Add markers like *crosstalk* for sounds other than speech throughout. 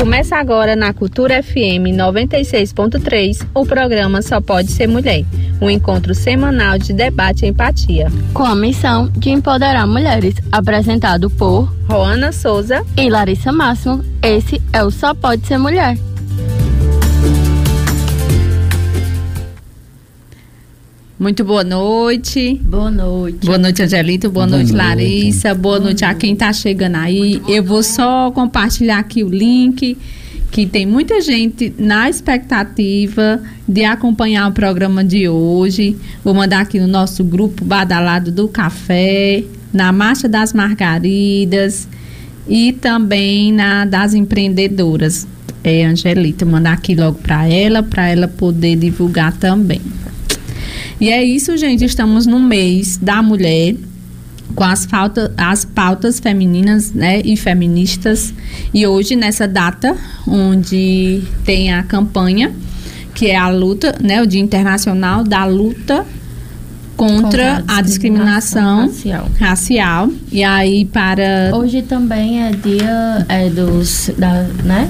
Começa agora na Cultura FM 96.3 o programa Só Pode Ser Mulher, um encontro semanal de debate e empatia. Com a missão de empoderar mulheres, apresentado por Roana Souza e Larissa Máximo. Esse é o Só Pode Ser Mulher. Muito boa noite. Boa noite. Boa noite, Angelito. Boa, boa noite, noite, Larissa. Boa, boa noite a quem está chegando aí. Eu vou só compartilhar aqui o link, que tem muita gente na expectativa de acompanhar o programa de hoje. Vou mandar aqui no nosso grupo Badalado do Café, na Marcha das Margaridas e também na das empreendedoras. É, Angelita, mandar aqui logo para ela, para ela poder divulgar também. E é isso, gente. Estamos no mês da mulher com as, as pautas femininas né, e feministas. E hoje, nessa data, onde tem a campanha, que é a luta, né, o Dia Internacional da Luta contra, a, discriminação, racial. racial. E aí para hoje também é dia é dos da, né?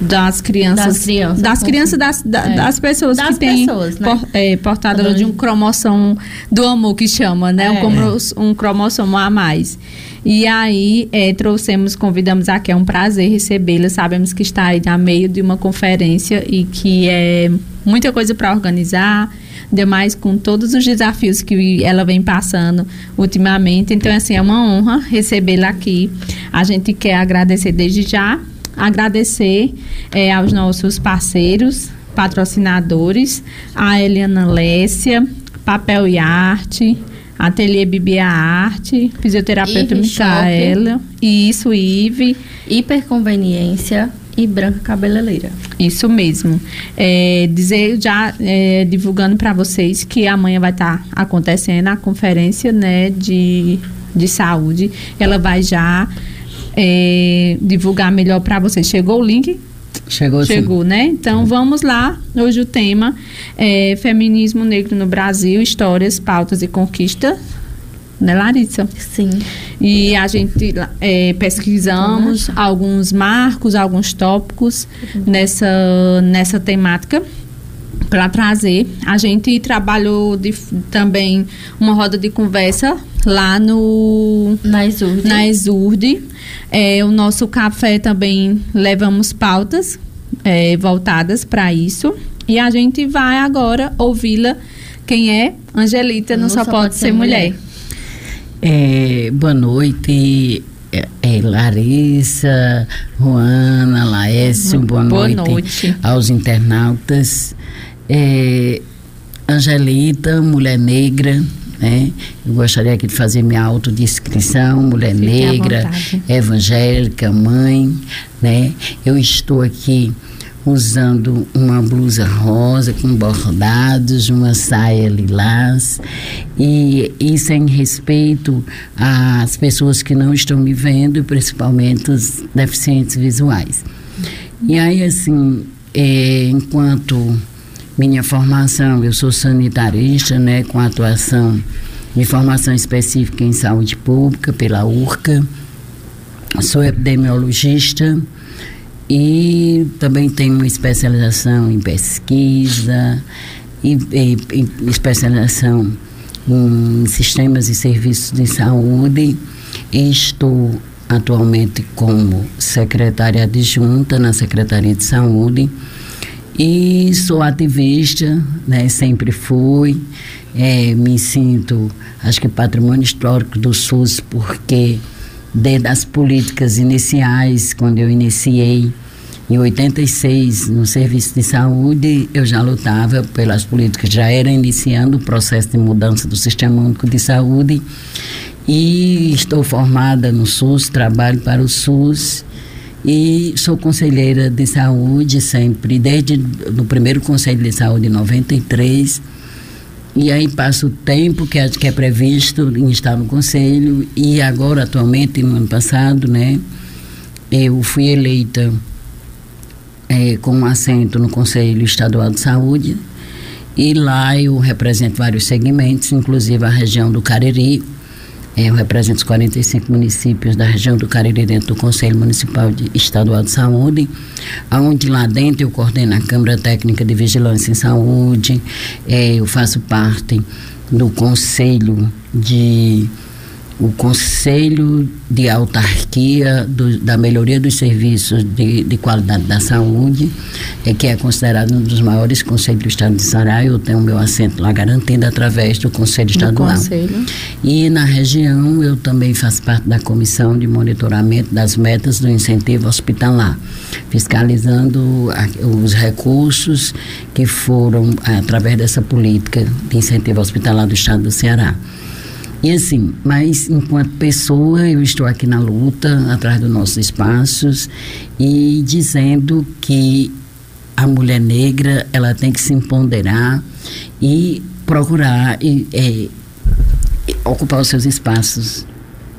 das crianças das crianças das crianças das, da, é. das pessoas das que têm pessoas, né? por, é, portadora de um cromossomo do amor que chama, né? É. Um, um cromossomo a mais. E aí é, trouxemos, convidamos aqui, é um prazer recebê-la. Sabemos que está aí a meio de uma conferência e que é muita coisa para organizar demais com todos os desafios que ela vem passando ultimamente. Então, assim, é uma honra recebê-la aqui. A gente quer agradecer desde já, agradecer é, aos nossos parceiros, patrocinadores, a Eliana Lécia, Papel e Arte, Ateliê Bibia Arte, fisioterapeuta Micaela, isso, IVE. Hiperconveniência, e Branca Cabeleireira. Isso mesmo. É, dizer já é, divulgando para vocês que amanhã vai estar tá acontecendo a conferência né, de, de saúde. Ela vai já é, divulgar melhor para vocês. Chegou o link? Chegou, Chegou, sim. né? Então vamos lá. Hoje o tema é Feminismo Negro no Brasil, Histórias, Pautas e Conquista né, Larissa? Sim. E a gente é, pesquisamos alguns marcos, alguns tópicos uhum. nessa, nessa temática para trazer. A gente trabalhou de, também uma roda de conversa lá no na Exurde. Na Exurde. É, o nosso café também levamos pautas é, voltadas para isso. E a gente vai agora ouvi-la. Quem é? Angelita, não, não só, só, pode, ser mulher. mulher. É, boa noite, é, é, Larissa, Juana, Laércio, boa, boa noite, noite, aos internautas. É, Angelita, mulher negra, né? Eu gostaria aqui de fazer minha autodescrição, mulher Fique negra, evangélica, mãe, né? Eu estou aqui usando uma blusa rosa com bordados, uma saia lilás. E isso em respeito às pessoas que não estão me vendo, principalmente os deficientes visuais. E aí, assim, é, enquanto minha formação, eu sou sanitarista, né, com atuação de formação específica em saúde pública pela URCA, sou epidemiologista, e também tem uma especialização em pesquisa e, e, e especialização em sistemas e serviços de saúde. E estou atualmente como secretária adjunta na Secretaria de Saúde e sou ativista, né, sempre fui. É, me sinto, acho que patrimônio histórico do SUS, porque desde as políticas iniciais, quando eu iniciei em 86 no serviço de saúde, eu já lutava pelas políticas, já era iniciando o processo de mudança do Sistema Único de Saúde e estou formada no SUS, trabalho para o SUS e sou conselheira de saúde sempre, desde o primeiro Conselho de Saúde em 93 e aí passa o tempo que é, que é previsto em estar no conselho. E agora atualmente no ano passado, né, eu fui eleita é, com um assento no Conselho Estadual de Saúde. E lá eu represento vários segmentos, inclusive a região do Cariri, eu represento os 45 municípios da região do Cariri dentro do Conselho Municipal de, Estadual de Saúde, onde lá dentro eu coordeno a Câmara Técnica de Vigilância em Saúde, é, eu faço parte do Conselho de o Conselho de Autarquia do, da Melhoria dos Serviços de, de, Qualidade da Saúde, é, que é considerado um dos maiores conselhos do Estado de Sará. Eu tenho meu assento lá garantido através do Conselho Estadual. Do conselho. E na região eu também faço parte da Comissão de Monitoramento das Metas do Incentivo Hospitalar, fiscalizando a, os recursos que foram através dessa política de incentivo hospitalar do Estado do Ceará. E assim, mas enquanto pessoa, eu estou aqui na luta, atrás dos nossos espaços e dizendo que a mulher negra ela tem que se empoderar e procurar e, é, ocupar os seus espaços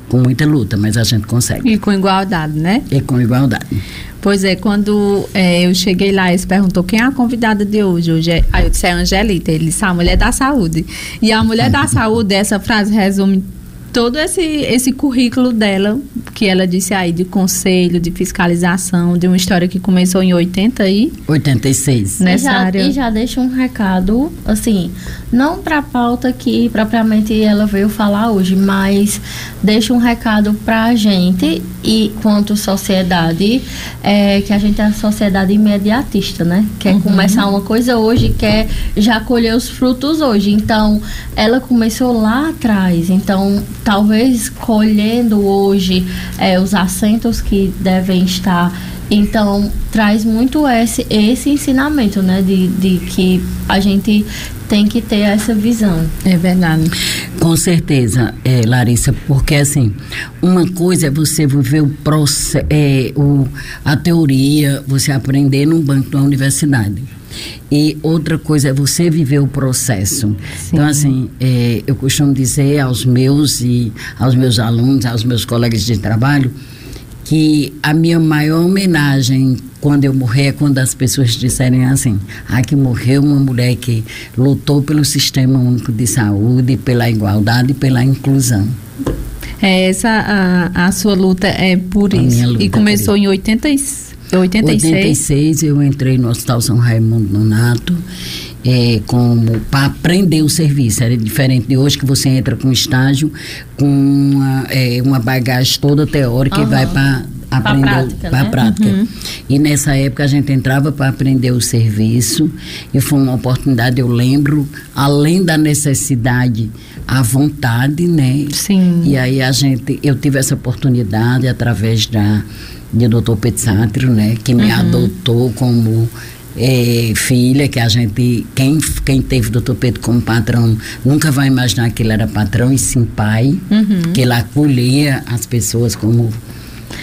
com muita luta, mas a gente consegue. E com igualdade, né? E com igualdade. Pois é, quando é, eu cheguei lá, eles perguntou quem é a convidada de hoje. hoje é, aí eu disse, é a Angelita. Ele disse, a mulher da saúde. E a mulher da *laughs* saúde, essa frase resume todo esse, esse currículo dela, que ela disse aí, de conselho, de fiscalização, de uma história que começou em 80 e... 86. Nessa e já, área. E já deixa um recado, assim, não para a pauta que propriamente ela veio falar hoje, mas deixa um recado para a gente e quanto sociedade, é, que a gente é a sociedade imediatista, né? Quer uhum. começar uma coisa hoje, quer já colher os frutos hoje. Então, ela começou lá atrás, então talvez colhendo hoje é, os assentos que devem estar. Então, traz muito esse, esse ensinamento, né? De, de que a gente tem que ter essa visão. É verdade. Com certeza, é, Larissa, porque assim, uma coisa é você viver o, processo, é, o a teoria, você aprender num banco da universidade e outra coisa é você viver o processo. Sim. Então, assim, é, eu costumo dizer aos meus e aos meus alunos, aos meus colegas de trabalho, que a minha maior homenagem quando eu morrer é quando as pessoas disserem assim: ah, que morreu uma mulher que lutou pelo sistema único de saúde, pela igualdade e pela inclusão. É, essa a, a sua luta é por a isso. e começou é em 86. 86. 86 eu entrei no Hospital São Raimundo Nonato é, como para aprender o serviço. Era diferente de hoje que você entra com estágio com uma, é, uma bagagem toda teórica uhum. e vai para aprender para a prática. Uhum. E nessa época a gente entrava para aprender o serviço e foi uma oportunidade, eu lembro, além da necessidade, a vontade, né? Sim. E aí a gente, eu tive essa oportunidade através da de doutor Petsatrio, né, que me uhum. adotou como é, filha, que a gente, quem, quem teve doutor Pedro como patrão, nunca vai imaginar que ele era patrão e sim pai, uhum. que ele acolhia as pessoas como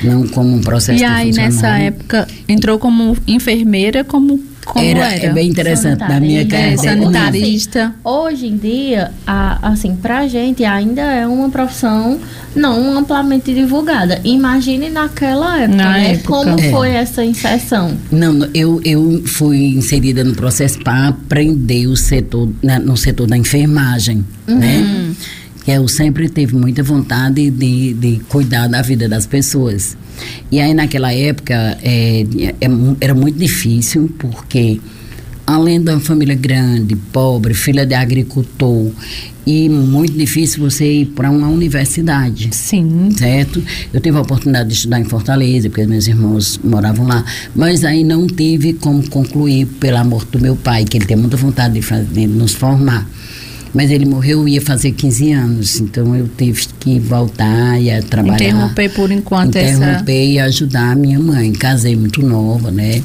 não como um processo E aí nessa época entrou como enfermeira, como como era, era? É bem interessante na minha carreira. É, sanitarista. Assim, hoje em dia, a, assim, pra gente ainda é uma profissão não amplamente divulgada. Imagine naquela época, na né? Época. Como é. foi essa inserção? Não, eu, eu fui inserida no processo para aprender o setor, né, no setor da enfermagem, uhum. né? Que eu sempre tive muita vontade de, de cuidar da vida das pessoas. E aí naquela época é, é, era muito difícil, porque além de uma família grande, pobre, filha de agricultor, e muito difícil você ir para uma universidade. Sim. Certo? Eu tive a oportunidade de estudar em Fortaleza, porque meus irmãos moravam lá, mas aí não tive como concluir pela morte do meu pai, que ele tem muita vontade de, fazer, de nos formar. Mas ele morreu, ia fazer 15 anos, então eu tive que voltar e trabalhar. Interromper por enquanto Interromper essa... e ajudar a minha mãe. Casei muito nova, né?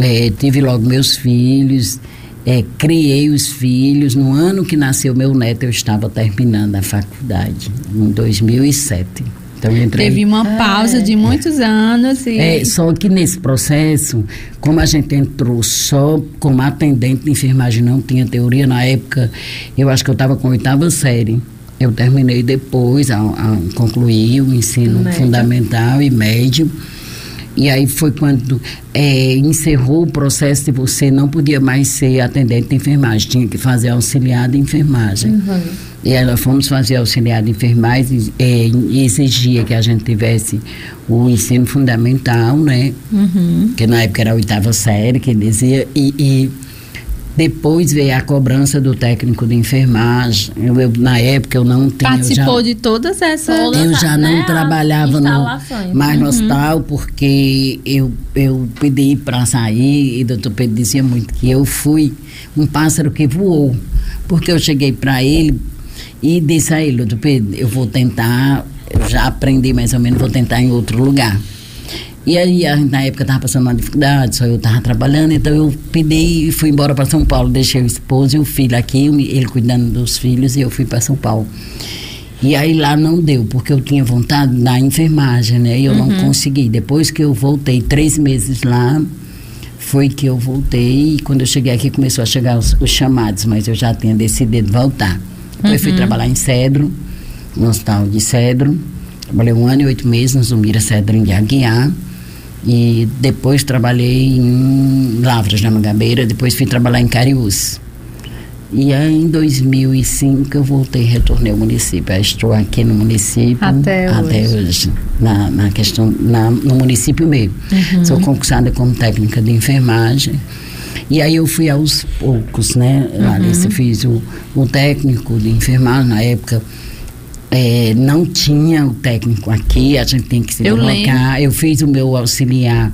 É, tive logo meus filhos, é, criei os filhos. No ano que nasceu meu neto, eu estava terminando a faculdade, em 2007. Então, entrei... Teve uma pausa é. de muitos anos. E... É, só que nesse processo, como a gente entrou só como atendente de enfermagem, não tinha teoria na época, eu acho que eu estava com a oitava série. Eu terminei depois, a, a concluí o ensino médio. fundamental e médio. E aí foi quando é, encerrou o processo de você não podia mais ser atendente de enfermagem, tinha que fazer auxiliar de enfermagem. Uhum. E aí nós fomos fazer auxiliar de enfermagem é, e exigia que a gente tivesse o ensino fundamental, né? Uhum. Que na época era a oitava série, que dizia, e, e depois veio a cobrança do técnico de enfermagem. Eu, eu na época eu não tinha. Participou já, de todas essas. Eu já não né, trabalhava no, mais no uhum. hospital porque eu, eu pedi para sair e o doutor Pedro dizia muito que eu fui um pássaro que voou. Porque eu cheguei para ele e disse a ele, doutor Pedro, eu vou tentar, eu já aprendi mais ou menos, vou tentar em outro lugar. E aí, na época, estava passando uma dificuldade, só eu estava trabalhando, então eu pedi e fui embora para São Paulo. Deixei o esposo e o filho aqui, ele cuidando dos filhos, e eu fui para São Paulo. E aí lá não deu, porque eu tinha vontade da enfermagem, né? E eu uhum. não consegui. Depois que eu voltei, três meses lá, foi que eu voltei. E quando eu cheguei aqui, começou a chegar os, os chamados, mas eu já tinha decidido voltar. Depois uhum. fui trabalhar em Cedro, no hospital de Cedro. Trabalhei um ano e oito meses no Zumira Cedro em Aguiar. E depois trabalhei em Lavras, na Mangabeira, depois fui trabalhar em Cariús. E aí, em 2005 eu voltei, retornei ao município. Eu estou aqui no município até, até hoje. hoje, na, na questão, na, no município mesmo. Uhum. Sou concursada como técnica de enfermagem. E aí eu fui aos poucos, né? Uhum. Alice, fiz o, o técnico de enfermagem na época é, não tinha o técnico aqui, a gente tem que se eu colocar. Lembro. Eu fiz o meu auxiliar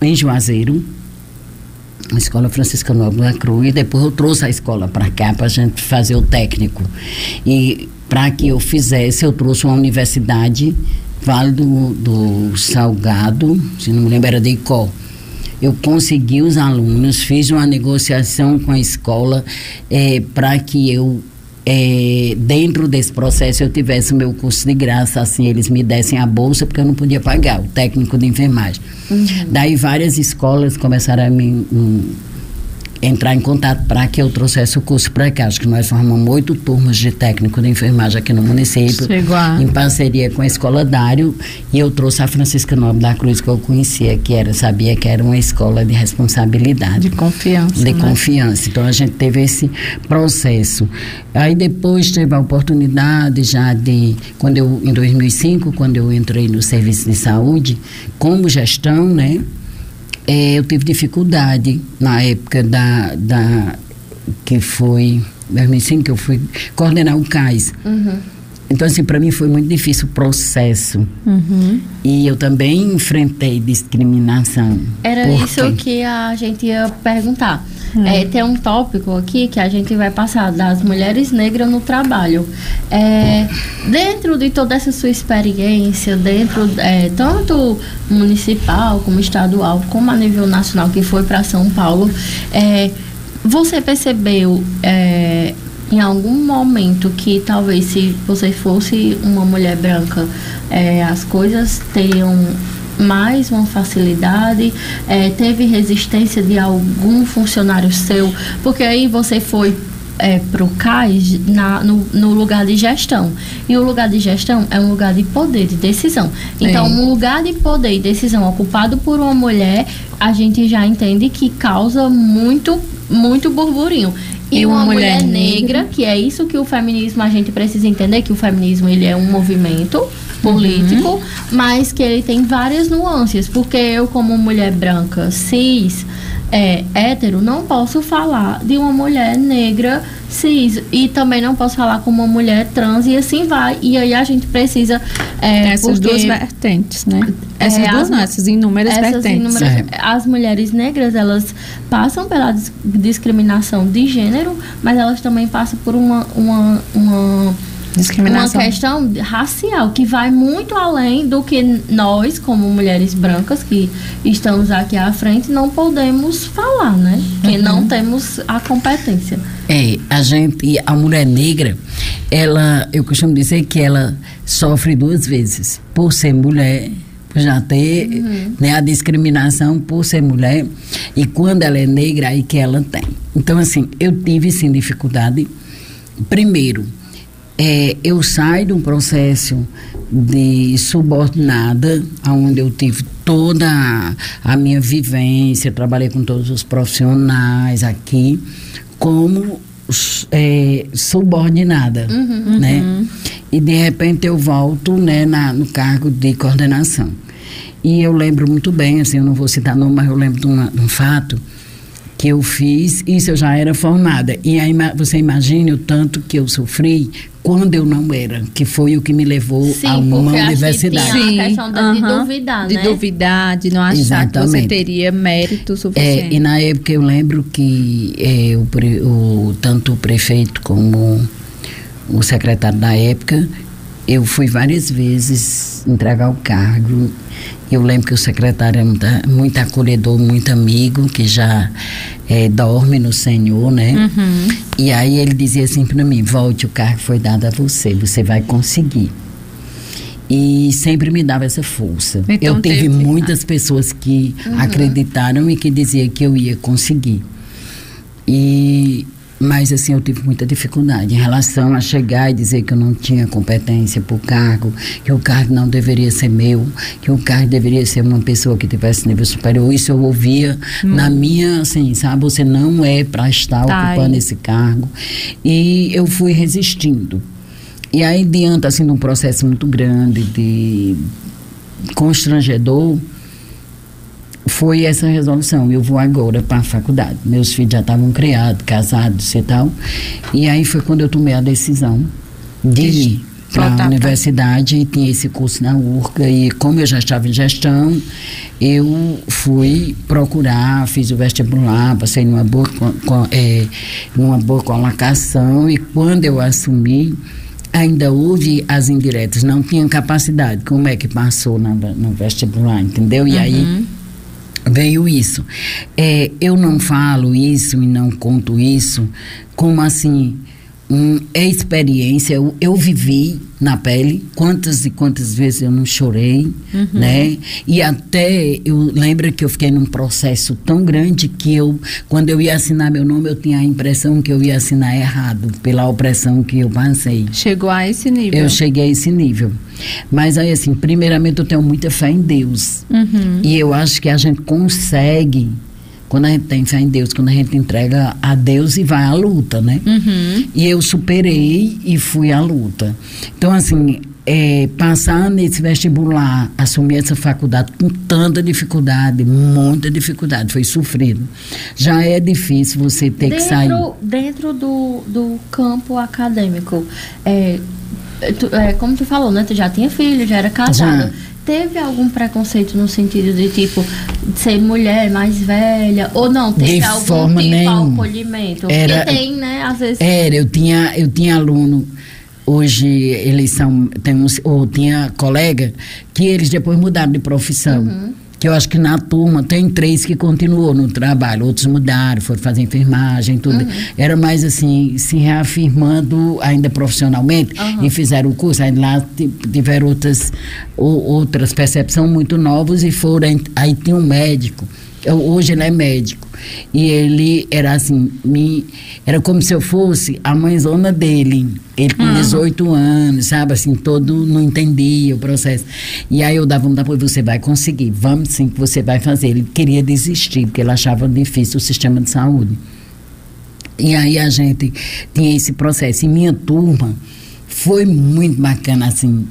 em Juazeiro, na Escola Francisca Nobre da Cruz, e depois eu trouxe a escola para cá para a gente fazer o técnico. E para que eu fizesse, eu trouxe uma universidade, Vale do, do Salgado, se não me lembro, era de Icó. Eu consegui os alunos, fiz uma negociação com a escola é, para que eu é, dentro desse processo eu tivesse o meu curso de graça, assim, eles me dessem a bolsa, porque eu não podia pagar, o técnico de enfermagem. Uhum. Daí várias escolas começaram a me. Um, entrar em contato para que eu trouxesse o curso para cá. Acho que nós formamos oito turmas de técnico de enfermagem aqui no município, em parceria com a Escola Dário, e eu trouxe a Francisca Nobre da Cruz, que eu conhecia, que era, sabia que era uma escola de responsabilidade. De confiança. De né? confiança. Então a gente teve esse processo. Aí depois teve a oportunidade já de, quando eu, em 2005, quando eu entrei no serviço de saúde, como gestão, né? É, eu tive dificuldade na época da, da que foi 2005 que eu fui coordenar o CAIS. Uhum. Então, assim, para mim foi muito difícil o processo. Uhum. E eu também enfrentei discriminação. Era isso que a gente ia perguntar. Uhum. É, tem um tópico aqui que a gente vai passar das mulheres negras no trabalho. É, dentro de toda essa sua experiência, dentro é, tanto municipal como estadual, como a nível nacional, que foi para São Paulo, é, você percebeu é, em algum momento que talvez se você fosse uma mulher branca, é, as coisas teriam mais uma facilidade, é, teve resistência de algum funcionário seu, porque aí você foi é, para o CAIS na, no, no, lugar de gestão. E o lugar de gestão é um lugar de poder, de decisão. Então, um lugar de poder e decisão ocupado por uma mulher, a gente já entende que causa muito, muito burburinho e uma, uma mulher, mulher negra, negra, que é isso que o feminismo a gente precisa entender que o feminismo ele é um movimento político, uhum. mas que ele tem várias nuances, porque eu como mulher branca cis é, hétero, não posso falar de uma mulher negra cis. E também não posso falar com uma mulher trans e assim vai. E aí a gente precisa. É, essas duas vertentes, né? É, essas é, duas as, não, essas inúmeras essas vertentes. Inúmeras, é. as mulheres negras, elas passam pela discriminação de gênero, mas elas também passam por uma, uma, uma Discriminação. Uma questão racial que vai muito além do que nós, como mulheres brancas que estamos aqui à frente, não podemos falar, né? Que uhum. não temos a competência. É, a gente, a mulher negra, ela, eu costumo dizer que ela sofre duas vezes, por ser mulher por já ter uhum. né, a discriminação por ser mulher e quando ela é negra aí que ela tem. Então assim, eu tive sim dificuldade. Primeiro, é, eu saio de um processo de subordinada, onde eu tive toda a minha vivência, trabalhei com todos os profissionais aqui, como é, subordinada, uhum, né? Uhum. E de repente eu volto, né, na, no cargo de coordenação. E eu lembro muito bem, assim, eu não vou citar nome, mas eu lembro de, uma, de um fato que eu fiz, isso eu já era formada. E aí você imagine o tanto que eu sofri quando eu não era, que foi o que me levou Sim, a uma universidade. Sim, a questão de, uhum, duvidar, de né? duvidar, de não achar Exatamente. que você teria mérito suficiente. É, e na época eu lembro que é, o, o, tanto o prefeito como o secretário da época, eu fui várias vezes entregar o cargo eu lembro que o secretário é muito, muito acolhedor, muito amigo, que já é, dorme no Senhor, né? Uhum. E aí ele dizia assim para mim: volte, o cargo foi dado a você, você vai conseguir. E sempre me dava essa força. Então, eu tive teve... muitas pessoas que uhum. acreditaram e que diziam que eu ia conseguir. E mas assim, eu tive muita dificuldade em relação a chegar e dizer que eu não tinha competência para o cargo, que o cargo não deveria ser meu, que o cargo deveria ser uma pessoa que tivesse nível superior. Isso eu ouvia hum. na minha, assim, sabe, você não é para estar tá ocupando aí. esse cargo. E eu fui resistindo. E aí, diante assim, de um processo muito grande de constrangedor, foi essa resolução. Eu vou agora para a faculdade. Meus filhos já estavam criados, casados e tal. E aí foi quando eu tomei a decisão de ir para a universidade e tinha esse curso na URCA. E como eu já estava em gestão, eu fui procurar, fiz o vestibular, passei numa boa, é, numa boa colocação. E quando eu assumi, ainda houve as indiretas, não tinha capacidade. Como é que passou na, no vestibular, entendeu? E uhum. aí veio isso. É, eu não falo isso e não conto isso como assim um, é experiência. Eu, eu, vivi na pele quantas e quantas vezes eu não chorei, uhum. né? E até eu lembro que eu fiquei num processo tão grande que eu, quando eu ia assinar meu nome, eu tinha a impressão que eu ia assinar errado pela opressão que eu passei. Chegou a esse nível? Eu cheguei a esse nível. Mas aí, assim, primeiramente eu tenho muita fé em Deus. Uhum. E eu acho que a gente consegue quando a gente tem fé em Deus, quando a gente entrega a Deus e vai à luta, né? Uhum. E eu superei e fui à luta. Então, assim, é, passar nesse vestibular, assumir essa faculdade com tanta dificuldade, muita dificuldade, foi sofrido. Já é difícil você ter dentro, que sair. Dentro do, do campo acadêmico, é, tu, é, como tu falou, né? Tu já tinha filho, já era casada. Já teve algum preconceito no sentido de tipo ser mulher mais velha? Ou não teve de algum forma tipo nenhuma. acolhimento? Era, Porque tem né às vezes era eu tinha eu tinha aluno hoje eles são tem uns, ou tinha colega que eles depois mudaram de profissão. Uhum que eu acho que na turma tem três que continuou no trabalho, outros mudaram, foram fazer enfermagem, tudo. Uhum. Era mais assim, se reafirmando ainda profissionalmente uhum. e fizeram o curso. Aí lá tiveram outras, outras percepções muito novas e foram. Aí tinha um médico hoje ele é médico. E ele era assim, me, era como se eu fosse a mãezona dele. Ele com uhum. 18 anos, sabe, assim, todo não entendia o processo. E aí eu dava um apoio, você vai conseguir, vamos sim que você vai fazer. Ele queria desistir, porque ele achava difícil o sistema de saúde. E aí a gente tinha esse processo. E minha turma foi muito bacana, assim,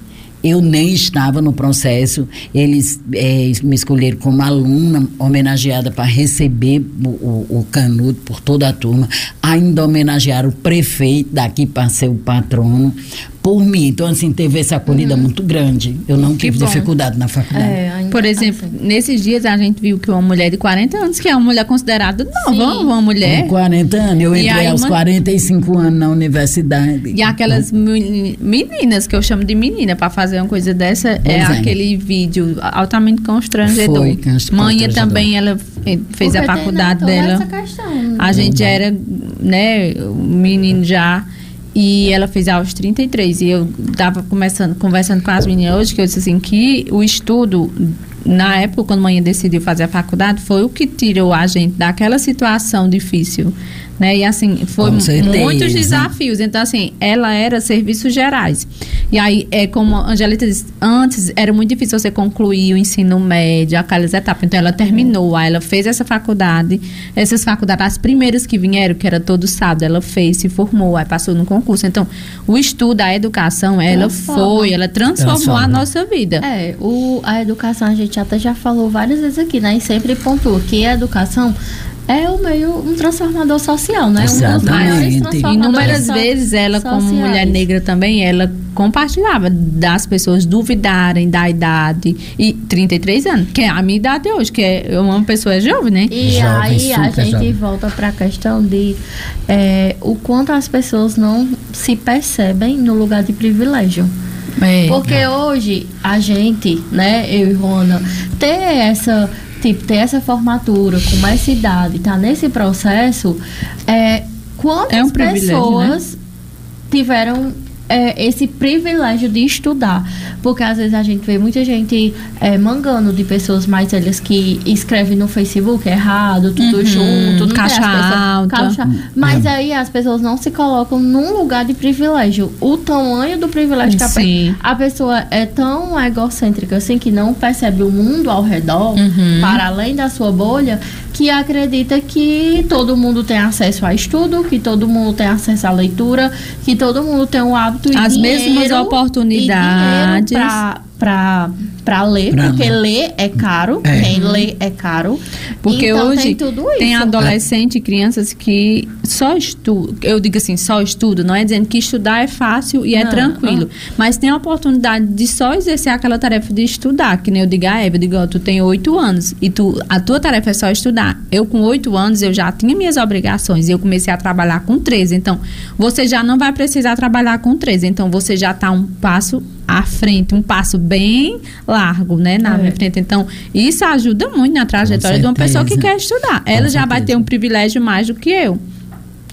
eu nem estava no processo, eles é, me escolheram como aluna homenageada para receber o, o, o, canudo por toda a turma. Ainda homenagearam o prefeito daqui para ser o patrono por mim. Então, assim, teve essa acolhida uhum. muito grande. Eu não tive dificuldade na faculdade. É, por exemplo, assim. nesses dias a gente viu que uma mulher de 40 anos, que é uma mulher considerada nova, uma mulher. Com 40 anos. Eu entrei aos uma... 45 anos na universidade. E aquelas meninas, que eu chamo de menina, para fazer uma coisa dessa, é, é, aquele vídeo altamente constrangedor. Foi Mãe também, ela fez Porque a faculdade tem, né, dela. Questão, a gente era, né, menino já e ela fez aos 33. E eu estava começando, conversando com as meninas hoje, que eu disse assim, que o estudo, na época, quando a mãe decidiu fazer a faculdade, foi o que tirou a gente daquela situação difícil né? E assim, foi muitos desafios. Então, assim, ela era serviços gerais. E aí, é como a Angelita disse, antes era muito difícil você concluir o ensino médio, aquelas etapas. Então, ela terminou, aí ela fez essa faculdade. Essas faculdades, as primeiras que vieram, que era todo sábado, ela fez, se formou, aí passou no concurso. Então, o estudo, a educação, ela foi, ela transformou Transforma. a nossa vida. É, o, a educação, a gente até já falou várias vezes aqui, né? E sempre pontua que a educação é o meio um transformador social, né? Exatamente. Um Inúmeras vezes ela, sociais. como mulher negra também, ela compartilhava das pessoas duvidarem da idade e 33 anos, que é a minha idade hoje, que é uma pessoa jovem, né? E jovem, aí a gente jovem. volta para a questão de é, o quanto as pessoas não se percebem no lugar de privilégio. É, Porque é. hoje a gente, né, eu e Rona, ter essa tipo, ter essa formatura com essa idade, tá nesse processo, é, quantas é um né? pessoas né? tiveram é, esse privilégio de estudar. Porque às vezes a gente vê muita gente é, mangando de pessoas mais velhas que escrevem no Facebook errado, tudo uhum, junto, caixa pessoas, alta. Caixa, mas uhum. aí as pessoas não se colocam num lugar de privilégio. O tamanho do privilégio que a, a, pessoa é tão egocêntrica assim que não percebe o mundo ao redor, uhum. para além da sua bolha, que acredita que todo mundo tem acesso a estudo, que todo mundo tem acesso à leitura, que todo mundo tem um hábito e As mesmas oportunidades para para ler, pra porque ler. ler é caro, é. quem lê é caro. Porque então, hoje tem, tudo isso. tem adolescente e crianças que só estudam, eu digo assim, só estudo, não é dizendo que estudar é fácil e é tranquilo, ah. mas tem a oportunidade de só exercer aquela tarefa de estudar, que nem eu digo a Eva, eu digo, tu tem oito anos e tu, a tua tarefa é só estudar. Eu com oito anos, eu já tinha minhas obrigações e eu comecei a trabalhar com 13, então você já não vai precisar trabalhar com 13, então você já está um passo à frente, um passo bem largo, né, na é. minha frente. Então, isso ajuda muito na trajetória de uma pessoa que quer estudar. Com Ela já vai ter um privilégio mais do que eu.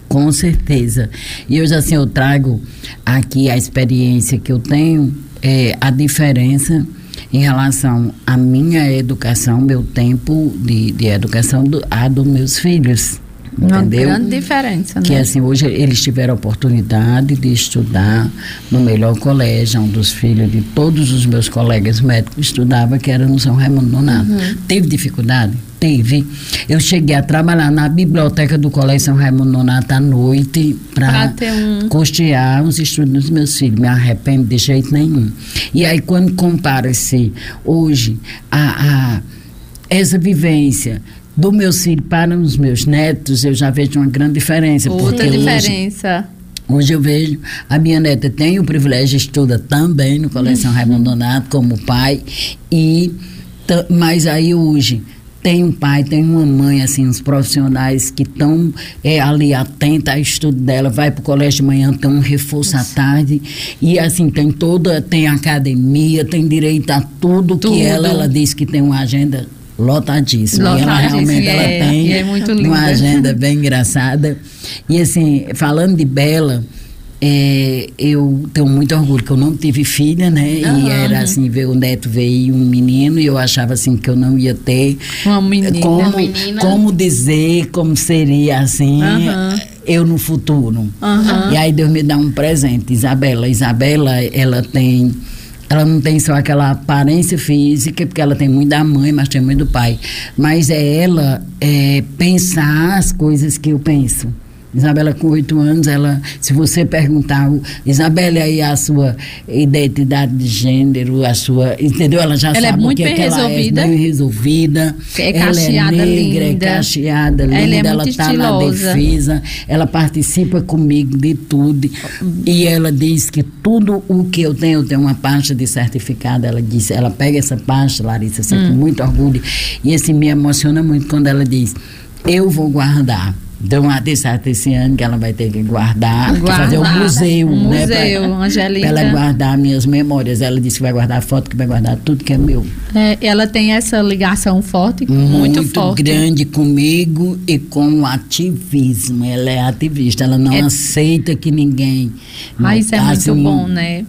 Com certeza. E hoje, assim, eu trago aqui a experiência que eu tenho, é, a diferença em relação à minha educação, meu tempo de, de educação, do, a dos meus filhos. Uma entendeu? grande diferença, né? Que assim, hoje eles tiveram a oportunidade de estudar no melhor colégio, um dos filhos de todos os meus colegas médicos estudava, que era no São Raimundo Nonato. Uhum. Teve dificuldade? Teve. Eu cheguei a trabalhar na biblioteca do Colégio São Raimundo Nonato à noite para um... custear os estudos dos meus filhos. Me arrependo de jeito nenhum. E aí, quando compara-se hoje a, a essa vivência do meu filho para os meus netos, eu já vejo uma grande diferença. Outra diferença. Hoje, hoje eu vejo, a minha neta tem o privilégio, estuda também no Colégio São Raimundo Donato como pai, e mas aí hoje tem um pai, tem uma mãe, assim, os profissionais que estão é, ali atentos ao estudo dela, vai para o colégio de manhã, tem um reforço Nossa. à tarde, e assim, tem toda, tem academia, tem direito a tudo, tudo. que ela, ela diz que tem uma agenda lotadíssimo. lotadíssimo. E ela realmente é, ela tem é uma agenda bem engraçada. E assim, falando de Bela, é, eu tenho muito orgulho que eu não tive filha, né? Uhum. E era assim, ver o neto veio um menino e eu achava assim que eu não ia ter. Uma menina. Como, menina. como dizer como seria assim. Uhum. Eu no futuro. Uhum. E aí Deus me dá um presente, Isabela. Isabela, ela tem ela não tem só aquela aparência física, porque ela tem muito da mãe, mas tem muito do pai. Mas é ela é, pensar as coisas que eu penso. Isabela, com oito anos, ela, se você perguntar, Isabela, aí a sua identidade de gênero, a sua. Entendeu? Ela já ela é sabe é muito o que, bem é que resolvida. ela é, bem resolvida. É cacheada, ela é negra, linda. é cacheada, linda. Ela, é ela está na defesa, ela participa comigo de tudo. E ela diz que tudo o que eu tenho, eu tenho uma pasta de certificado. Ela disse, ela pega essa pasta, Larissa, assim, hum. com muito orgulho. E assim, me emociona muito quando ela diz: Eu vou guardar deu uma atestado esse ano que ela vai ter que guardar, guardar fazer um museu, um né? Museu, pra, Angélica. Pra ela guardar minhas memórias. Ela disse que vai guardar foto, que vai guardar tudo que é meu. É, ela tem essa ligação forte, muito, muito forte. grande comigo e com o ativismo. Ela é ativista, ela não é... aceita que ninguém. Mas ah, isso é muito assim, bom, né?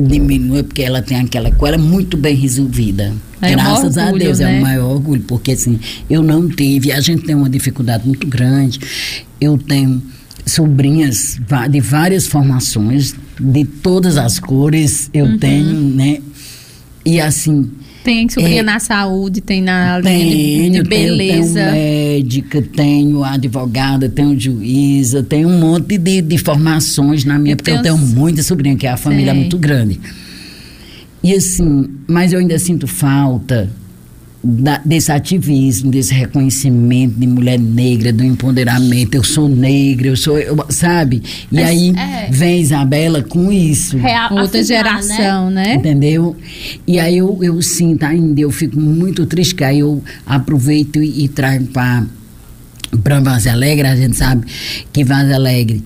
Diminua, porque ela tem aquela coisa muito bem resolvida. É Graças orgulho, a Deus, né? é o maior orgulho, porque assim, eu não tive, a gente tem uma dificuldade muito grande. Eu tenho sobrinhas de várias formações, de todas as cores, eu uhum. tenho, né? E assim, tem sobrinha é, na saúde, tem na tenho, de, beleza. Tenho, tenho médica, tenho advogada, tenho juíza, tenho um monte de, de formações na minha, porque eu tenho muita sobrinha, que é a família é muito grande. E assim, mas eu ainda sinto falta da, desse ativismo, desse reconhecimento de mulher negra, do empoderamento. Eu sou negra, eu sou, eu, sabe? E Mas, aí é. vem Isabela com isso. Real, Outra geração, né? né? Entendeu? E aí eu, eu sinto ainda, eu fico muito triste, que aí eu aproveito e, e trago para para Vaz Alegre, a gente sabe que Vaz Alegre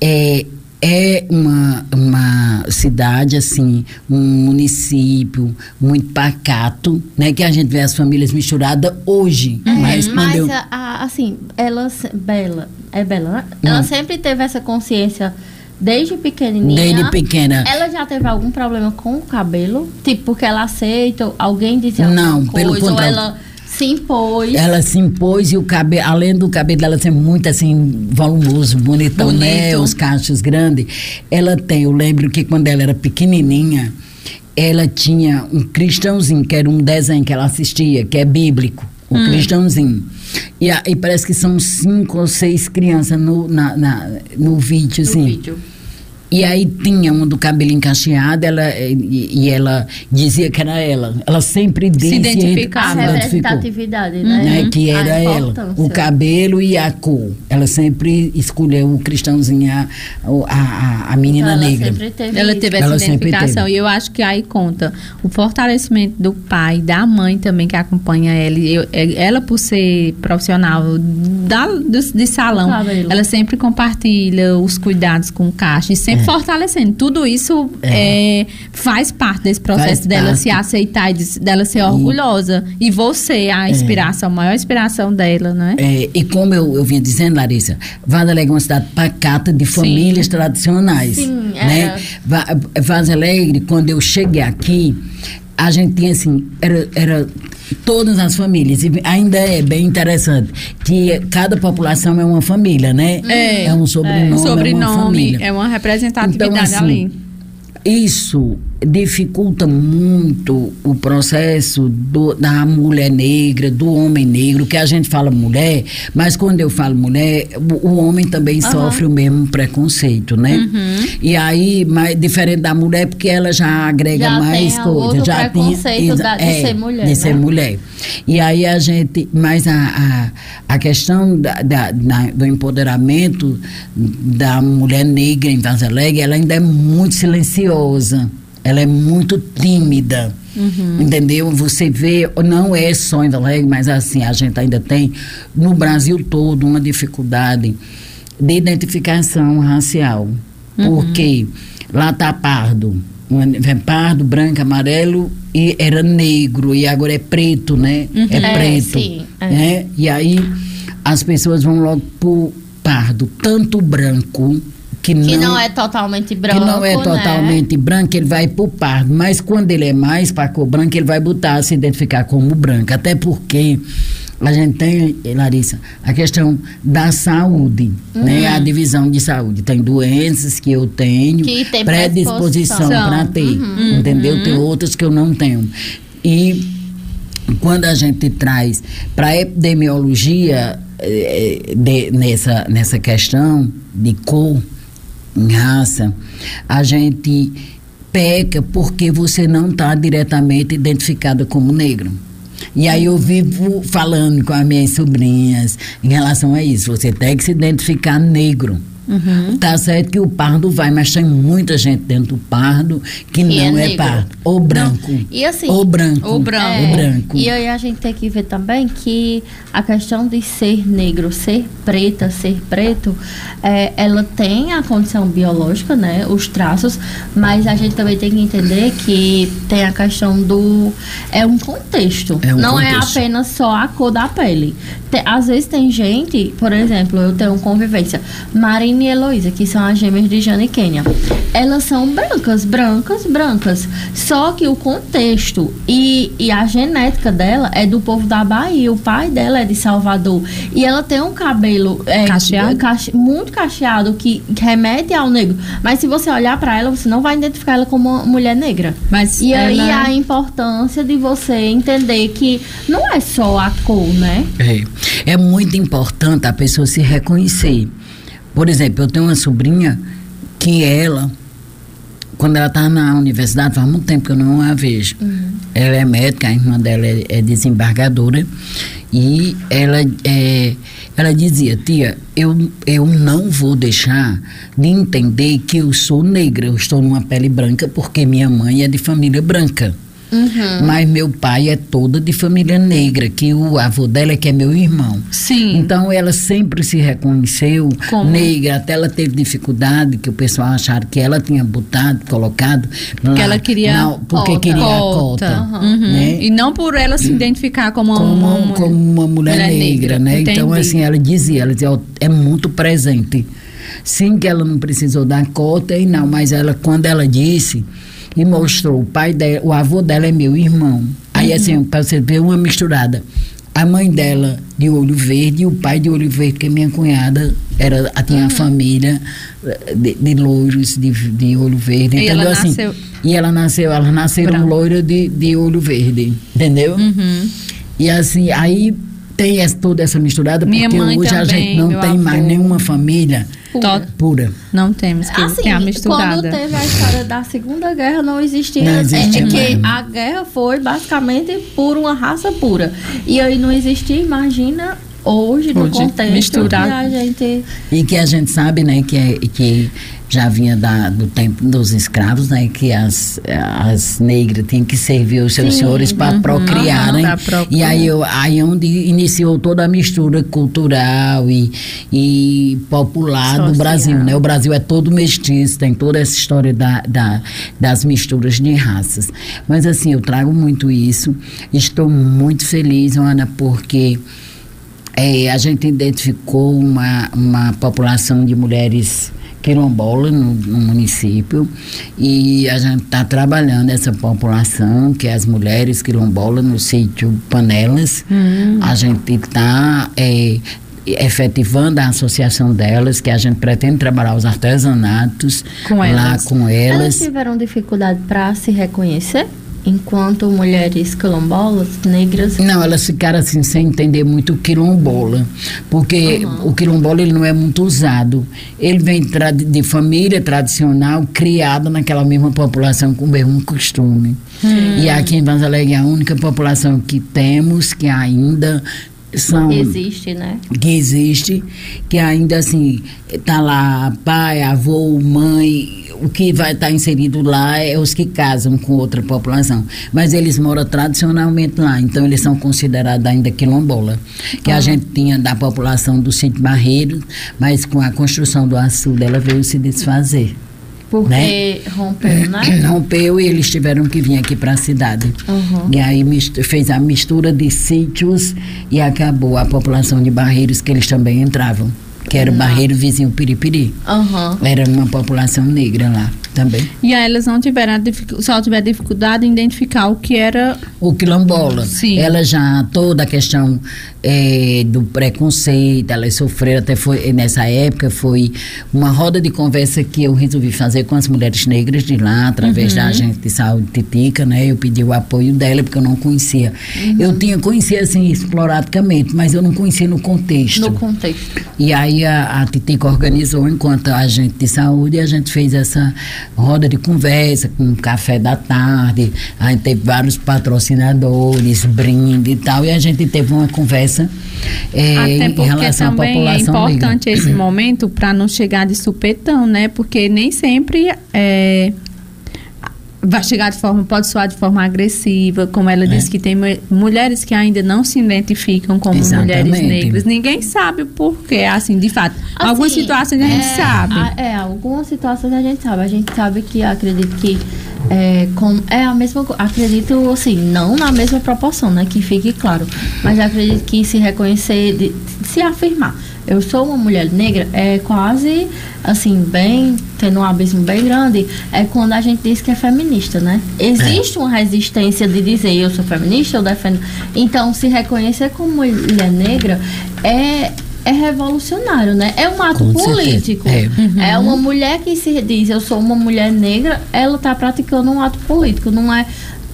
é é uma, uma cidade, assim, um município muito pacato, né? Que a gente vê as famílias misturadas hoje. É, mas mas eu... a, a, assim, ela, Bela, é Bela, né? Ela hum. sempre teve essa consciência desde pequenininha. Desde pequena. Ela já teve algum problema com o cabelo? Tipo, porque ela aceita, alguém dizia Não, alguma coisa, pelo contrário. ou ela se impôs. Ela se impôs e o cabelo, além do cabelo dela ser muito assim, volumoso, bonitão, né? Bonito. né? Os cachos grandes. Ela tem, eu lembro que quando ela era pequenininha, ela tinha um cristãozinho, que era um desenho que ela assistia, que é bíblico. O hum. cristãozinho. E, e parece que são cinco ou seis crianças no, na, na no vídeo, assim. No vídeo. E aí tinha uma do cabelo encaixeado, ela, e, e, ela dizia que era ela. Ela sempre disse. Se identificava. A representatividade, né? né? Que era ela. O cabelo e a cor. Ela sempre escolheu o cristãozinho, a, a, a menina ela negra. Sempre teve ela teve essa ela identificação. E eu acho que aí conta o fortalecimento do pai, da mãe também que acompanha ela. Eu, é, ela, por ser profissional da, de, de salão, ela sempre compartilha os cuidados com o caixa e sempre é. Fortalecendo. Tudo isso é. É, faz parte desse processo faz dela parte. se aceitar e de, dela ser orgulhosa. E, e você, a é. inspiração, a maior inspiração dela, não é? é e como eu, eu vinha dizendo, Larissa, Vaz Alegre é uma cidade pacata de famílias Sim. tradicionais. Sim, né? Vaz Alegre, quando eu cheguei aqui, a gente tinha assim, era, era todas as famílias. E ainda é bem interessante que cada população é uma família, né? É, é um sobrenome, é, sobrenome, é uma família. É uma representatividade então, assim, ali. Isso dificulta muito o processo do, da mulher negra, do homem negro, que a gente fala mulher, mas quando eu falo mulher, o, o homem também uhum. sofre o mesmo preconceito, né? Uhum. E aí, mais, diferente da mulher, porque ela já agrega já mais coisas. Já tem preconceito da, de é, ser mulher. De né? ser mulher. E aí a gente, mas a, a, a questão da, da, da, do empoderamento da mulher negra em Vaz Alegre, ela ainda é muito silenciosa. Ela é muito tímida. Uhum. Entendeu? Você vê, não é só em Valeg, mas assim, a gente ainda tem no Brasil todo uma dificuldade de identificação racial. Uhum. Porque lá tá pardo. É pardo, branco, amarelo e era negro e agora é preto, né? Uhum. É, é preto. Sim, é. Né? E aí as pessoas vão logo pro pardo, tanto branco que não, que não é totalmente branco. Que não é né? totalmente branco, ele vai pro pardo. Mas quando ele é mais para cor branca, ele vai botar, se identificar como branco. Até porque a gente tem, Larissa, a questão da saúde, uhum. né? A divisão de saúde. Tem doenças que eu tenho, que tem predisposição para ter, uhum. entendeu? Tem uhum. outras que eu não tenho. E quando a gente traz para a epidemiologia eh, de, nessa, nessa questão de cor, em raça, a gente peca porque você não está diretamente identificada como negro. E aí eu vivo falando com as minhas sobrinhas em relação a isso. Você tem que se identificar negro. Uhum. Tá certo que o pardo vai, mas tem muita gente dentro do pardo que, que não é, é pardo. Ou branco. Não. E assim. Ou branco. Ou branco. É, branco. E aí a gente tem que ver também que a questão de ser negro, ser preta, ser preto, é, ela tem a condição biológica, né? Os traços, mas a gente também tem que entender que tem a questão do. É um contexto. É um não é contexto. é apenas só a cor da pele. Tem, às vezes tem gente, por exemplo, eu tenho convivência. Marina Jane e Heloísa, que são as gêmeas de Jane e Kenya. Elas são brancas, brancas, brancas. Só que o contexto e, e a genética dela é do povo da Bahia. O pai dela é de Salvador. E ela tem um cabelo é, cacheado. Cache, muito cacheado que, que remete ao negro. Mas se você olhar para ela, você não vai identificar ela como uma mulher negra. Mas e ela... aí a importância de você entender que não é só a cor, né? É, é muito importante a pessoa se reconhecer. Por exemplo, eu tenho uma sobrinha que ela, quando ela estava na universidade, faz muito tempo que eu não a vejo. Uhum. Ela é médica, a irmã dela é, é desembargadora. E ela, é, ela dizia, tia, eu, eu não vou deixar de entender que eu sou negra, eu estou numa pele branca porque minha mãe é de família branca. Uhum. Mas meu pai é toda de família negra, que o avô dela é que é meu irmão. Sim. Então ela sempre se reconheceu Como? negra, até ela teve dificuldade, que o pessoal achava que ela tinha botado, colocado. Porque ela queria. Não, porque cota. queria a cota. Uhum. Né? E não por ela se identificar como, como, uma, uma, como uma mulher, mulher negra, negra, né? Entendi. Então, assim, ela dizia, ela dizia, é muito presente. Sim, que ela não precisou dar cota e não, mas ela, quando ela disse e mostrou o pai dela, o avô dela é meu irmão. Aí uhum. assim, para você ver uma misturada. A mãe dela de olho verde e o pai de olho verde, que minha cunhada era, tinha uhum. a família de, de loiros de, de olho verde. E entendeu? Ela assim, nasceu... E ela nasceu, ela nasceram loira de, de olho verde, entendeu? Uhum. E assim, aí tem essa, toda essa misturada, Minha porque hoje também, a gente não tem avô. mais nenhuma família pura. pura. Não temos, que assim, tem a misturada. Quando teve a história da Segunda Guerra, não existia. Não existia é que a guerra foi basicamente por uma raça pura. E aí não existia, imagina hoje, no contexto misturado. que a gente... E que a gente sabe, né, que, é, que já vinha da, do tempo dos escravos, né, que as, as negras tinham que servir os seus Sim, senhores para uhum, procriarem. Uhum, e aí, aí onde iniciou toda a mistura cultural e, e popular. Do Brasil, né? O Brasil é todo mestiço, tem toda essa história da, da, das misturas de raças. Mas assim, eu trago muito isso. Estou muito feliz, Ana, porque é, a gente identificou uma, uma população de mulheres quilombola no, no, município e a gente está trabalhando essa população, que é as mulheres quilombolas no sítio Panelas. Hum. A gente está é, efetivando a associação delas, que a gente pretende trabalhar os artesanatos com lá com elas. Elas tiveram dificuldade para se reconhecer? enquanto mulheres quilombolas, negras? Não, elas ficaram assim sem entender muito o quilombola, porque uhum. o quilombola ele não é muito usado. Ele vem de família tradicional, criada naquela mesma população com o mesmo costume. Hum. E aqui em Vanzaleg é a única população que temos que ainda são existe, né? Que existe, que ainda assim tá lá pai, avô, mãe, o que vai estar tá inserido lá é os que casam com outra população, mas eles moram tradicionalmente lá, então eles são considerados ainda quilombola, que a gente tinha da população do sítio Barreiro, mas com a construção do açude ela veio se desfazer. Porque né? rompeu, né? *clears throat* Rompeu e eles tiveram que vir aqui para a cidade. Uhum. E aí fez a mistura de sítios e acabou a população de Barreiros, que eles também entravam que era o Barreiro Vizinho Piripiri. Uhum. Era uma população negra lá também. E aí elas não tiveram só tiveram dificuldade em identificar o que era o quilombola. Sim. Ela já toda a questão é, do preconceito, elas sofreram até foi nessa época foi uma roda de conversa que eu resolvi fazer com as mulheres negras de lá através uhum. da agente de saúde Titica, né? Eu pedi o apoio dela porque eu não conhecia. Uhum. Eu tinha conhecido assim exploradicamente, mas eu não conhecia no contexto. No contexto. E aí a, a Titica organizou enquanto agente de saúde e a gente fez essa roda de conversa, com café da tarde, a gente teve vários patrocinadores, brinde e tal, e a gente teve uma conversa é, Até em relação à população é importante esse momento para não chegar de supetão, né? Porque nem sempre é, vai chegar de forma, pode soar de forma agressiva, como ela é. disse que tem mulheres que ainda não se identificam como Exatamente. mulheres negras. Ninguém sabe o porquê, assim, de fato. Assim, algumas situações a gente é, sabe. A, é, algumas situações a gente sabe. A gente sabe que acredito que é, com, é a mesma acredito assim não na mesma proporção né que fique claro mas acredito que se reconhecer de, se afirmar eu sou uma mulher negra é quase assim bem tendo um abismo bem grande é quando a gente diz que é feminista né existe é. uma resistência de dizer eu sou feminista eu defendo então se reconhecer como mulher negra é é revolucionário, né? É um ato Com político. É. Uhum. é. uma mulher que se diz eu sou uma mulher negra, ela está praticando um ato político, não é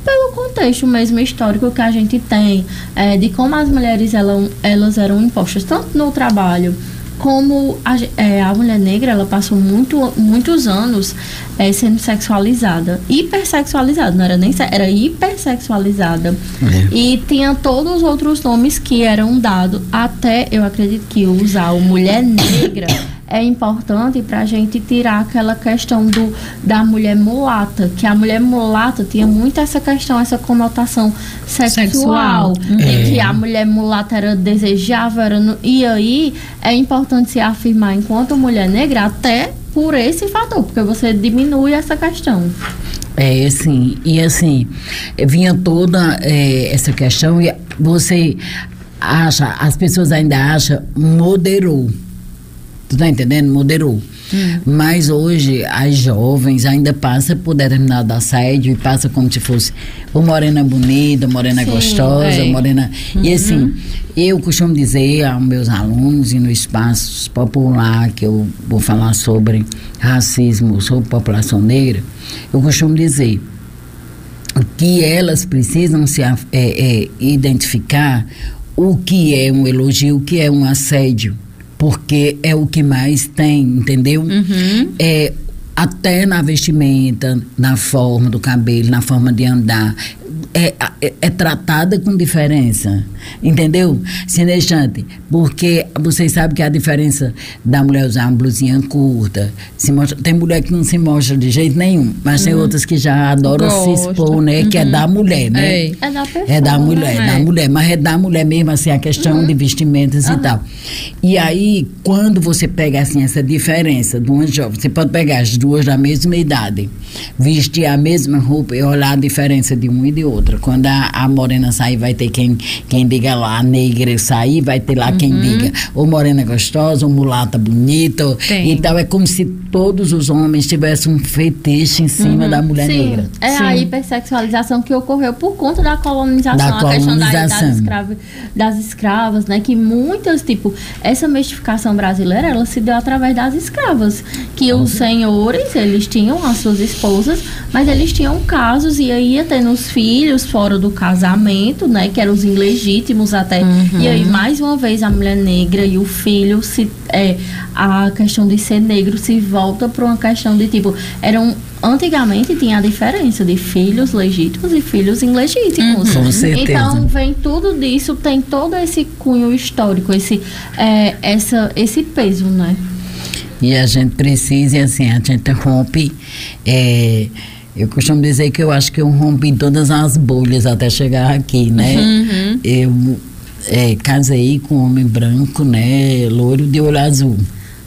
pelo contexto mesmo histórico que a gente tem é, de como as mulheres elas, elas eram impostas tanto no trabalho como a, é, a mulher negra ela passou muito, muitos anos é, sendo sexualizada, hipersexualizada, não era nem era hipersexualizada é. e tinha todos os outros nomes que eram dados até eu acredito que usar o mulher negra *coughs* é importante para a gente tirar aquela questão do, da mulher mulata, que a mulher mulata tinha muito essa questão, essa conotação sexual, sexual. É. que a mulher mulata era desejável, era no, e aí é importante se afirmar enquanto mulher negra até por esse fator, porque você diminui essa questão. É, sim, e assim, vinha toda é, essa questão e você acha, as pessoas ainda acham, moderou Tu tá entendendo? Moderou. Hum. Mas hoje as jovens ainda passam por determinado assédio e passa como se fosse ou morena bonita, morena Sim, gostosa, é. morena. Uhum. E assim, eu costumo dizer aos meus alunos e no espaço popular que eu vou falar sobre racismo, sobre população negra, eu costumo dizer que elas precisam se é, é, identificar o que é um elogio, o que é um assédio porque é o que mais tem, entendeu? Uhum. É, até na vestimenta, na forma do cabelo, na forma de andar é, é, é, tratada com diferença, entendeu? Cinejante, porque vocês sabem que a diferença da mulher usar uma blusinha curta, se mostra, tem mulher que não se mostra de jeito nenhum, mas uhum. tem outras que já adoram Gosto. se expor, né? Uhum. Que é uhum. da mulher, né? É, é da pessoa. É da mulher, é da mulher, mas é da mulher mesmo, assim, a questão uhum. de vestimentas e tal. E aí, quando você pega, assim, essa diferença de uma jovem, você pode pegar as duas da mesma idade, vestir a mesma roupa e olhar a diferença de um e de outro outra. Quando a, a, morena sair, vai ter quem, quem diga lá, a negra sair, vai ter lá uhum. quem diga ou morena gostosa, ou mulata bonita. Então é como se todos os homens tivessem um fetiche em cima uhum. da mulher Sim. negra. É Sim. a hipersexualização que ocorreu por conta da colonização, da a colonização. questão da, das, escrava, das escravas, né? Que muitas, tipo, essa mistificação brasileira, ela se deu através das escravas. Que os senhores, eles tinham as suas esposas, mas eles tinham casos e aí ia tendo os filhos fora do casamento, né? Que eram os ilegítimos até. Uhum. E aí, mais uma vez, a mulher negra e o filho se. É, a questão de ser negro se volta para uma questão de tipo. Eram antigamente tinha a diferença de filhos legítimos e filhos ilegítimos. Uhum. Com certeza. Então vem tudo disso, tem todo esse cunho histórico, esse, é, essa, esse peso, né? E a gente precisa, assim, a gente rompe. É, eu costumo dizer que eu acho que eu rompi todas as bolhas até chegar aqui, né? Uhum. Eu é, casei com um homem branco, né? Loiro de olho azul.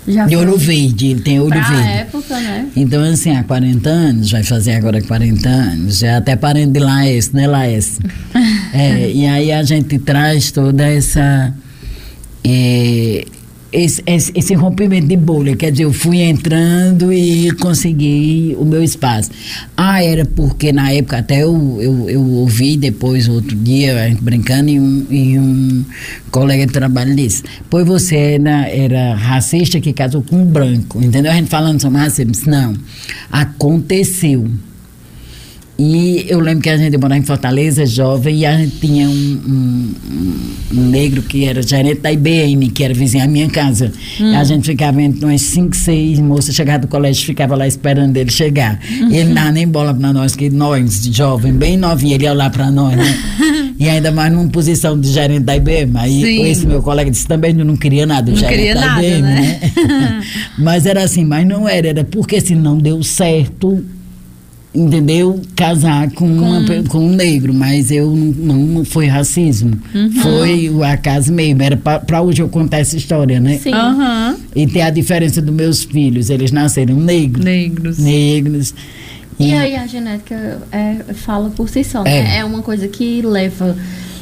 Já de olho verde, ele tem olho pra verde. época, né? Então, assim, há 40 anos, vai fazer agora 40 anos, já até parente de Laes, né, Laes? *laughs* é, e aí a gente traz toda essa. É, esse, esse, esse, rompimento de bolha, quer dizer, eu fui entrando e consegui o meu espaço. Ah, era porque na época, até eu, eu, eu ouvi depois, outro dia, a gente brincando, e um, e um colega de trabalho disse: Pois você era, era racista que casou com um branco, entendeu? A gente falando sobre racismo. Não, aconteceu. E eu lembro que a gente morava em Fortaleza, jovem, e a gente tinha um, um, um negro que era gerente da IBM, que era vizinho à minha casa. Uhum. A gente ficava entre umas cinco, seis moças, chegava do colégio, ficava lá esperando ele chegar. Uhum. Ele não dava nem bola para nós, que nós, jovem, bem novinho, ele ia lá para nós, né? *laughs* e ainda mais numa posição de gerente da IBM. Aí Sim. esse meu colega disse também não queria nada, não gerente queria da nada, IBM, né? né? *laughs* mas era assim, mas não era, era porque se não deu certo entendeu? Casar com, com... Uma, com um negro, mas eu não, não foi racismo. Uhum. Foi o acaso mesmo. Era para hoje eu contar essa história, né? Sim. Uhum. E tem a diferença dos meus filhos. Eles nasceram negros. Negros. Negros. E, e aí a genética é, fala por si só, né? É. é uma coisa que leva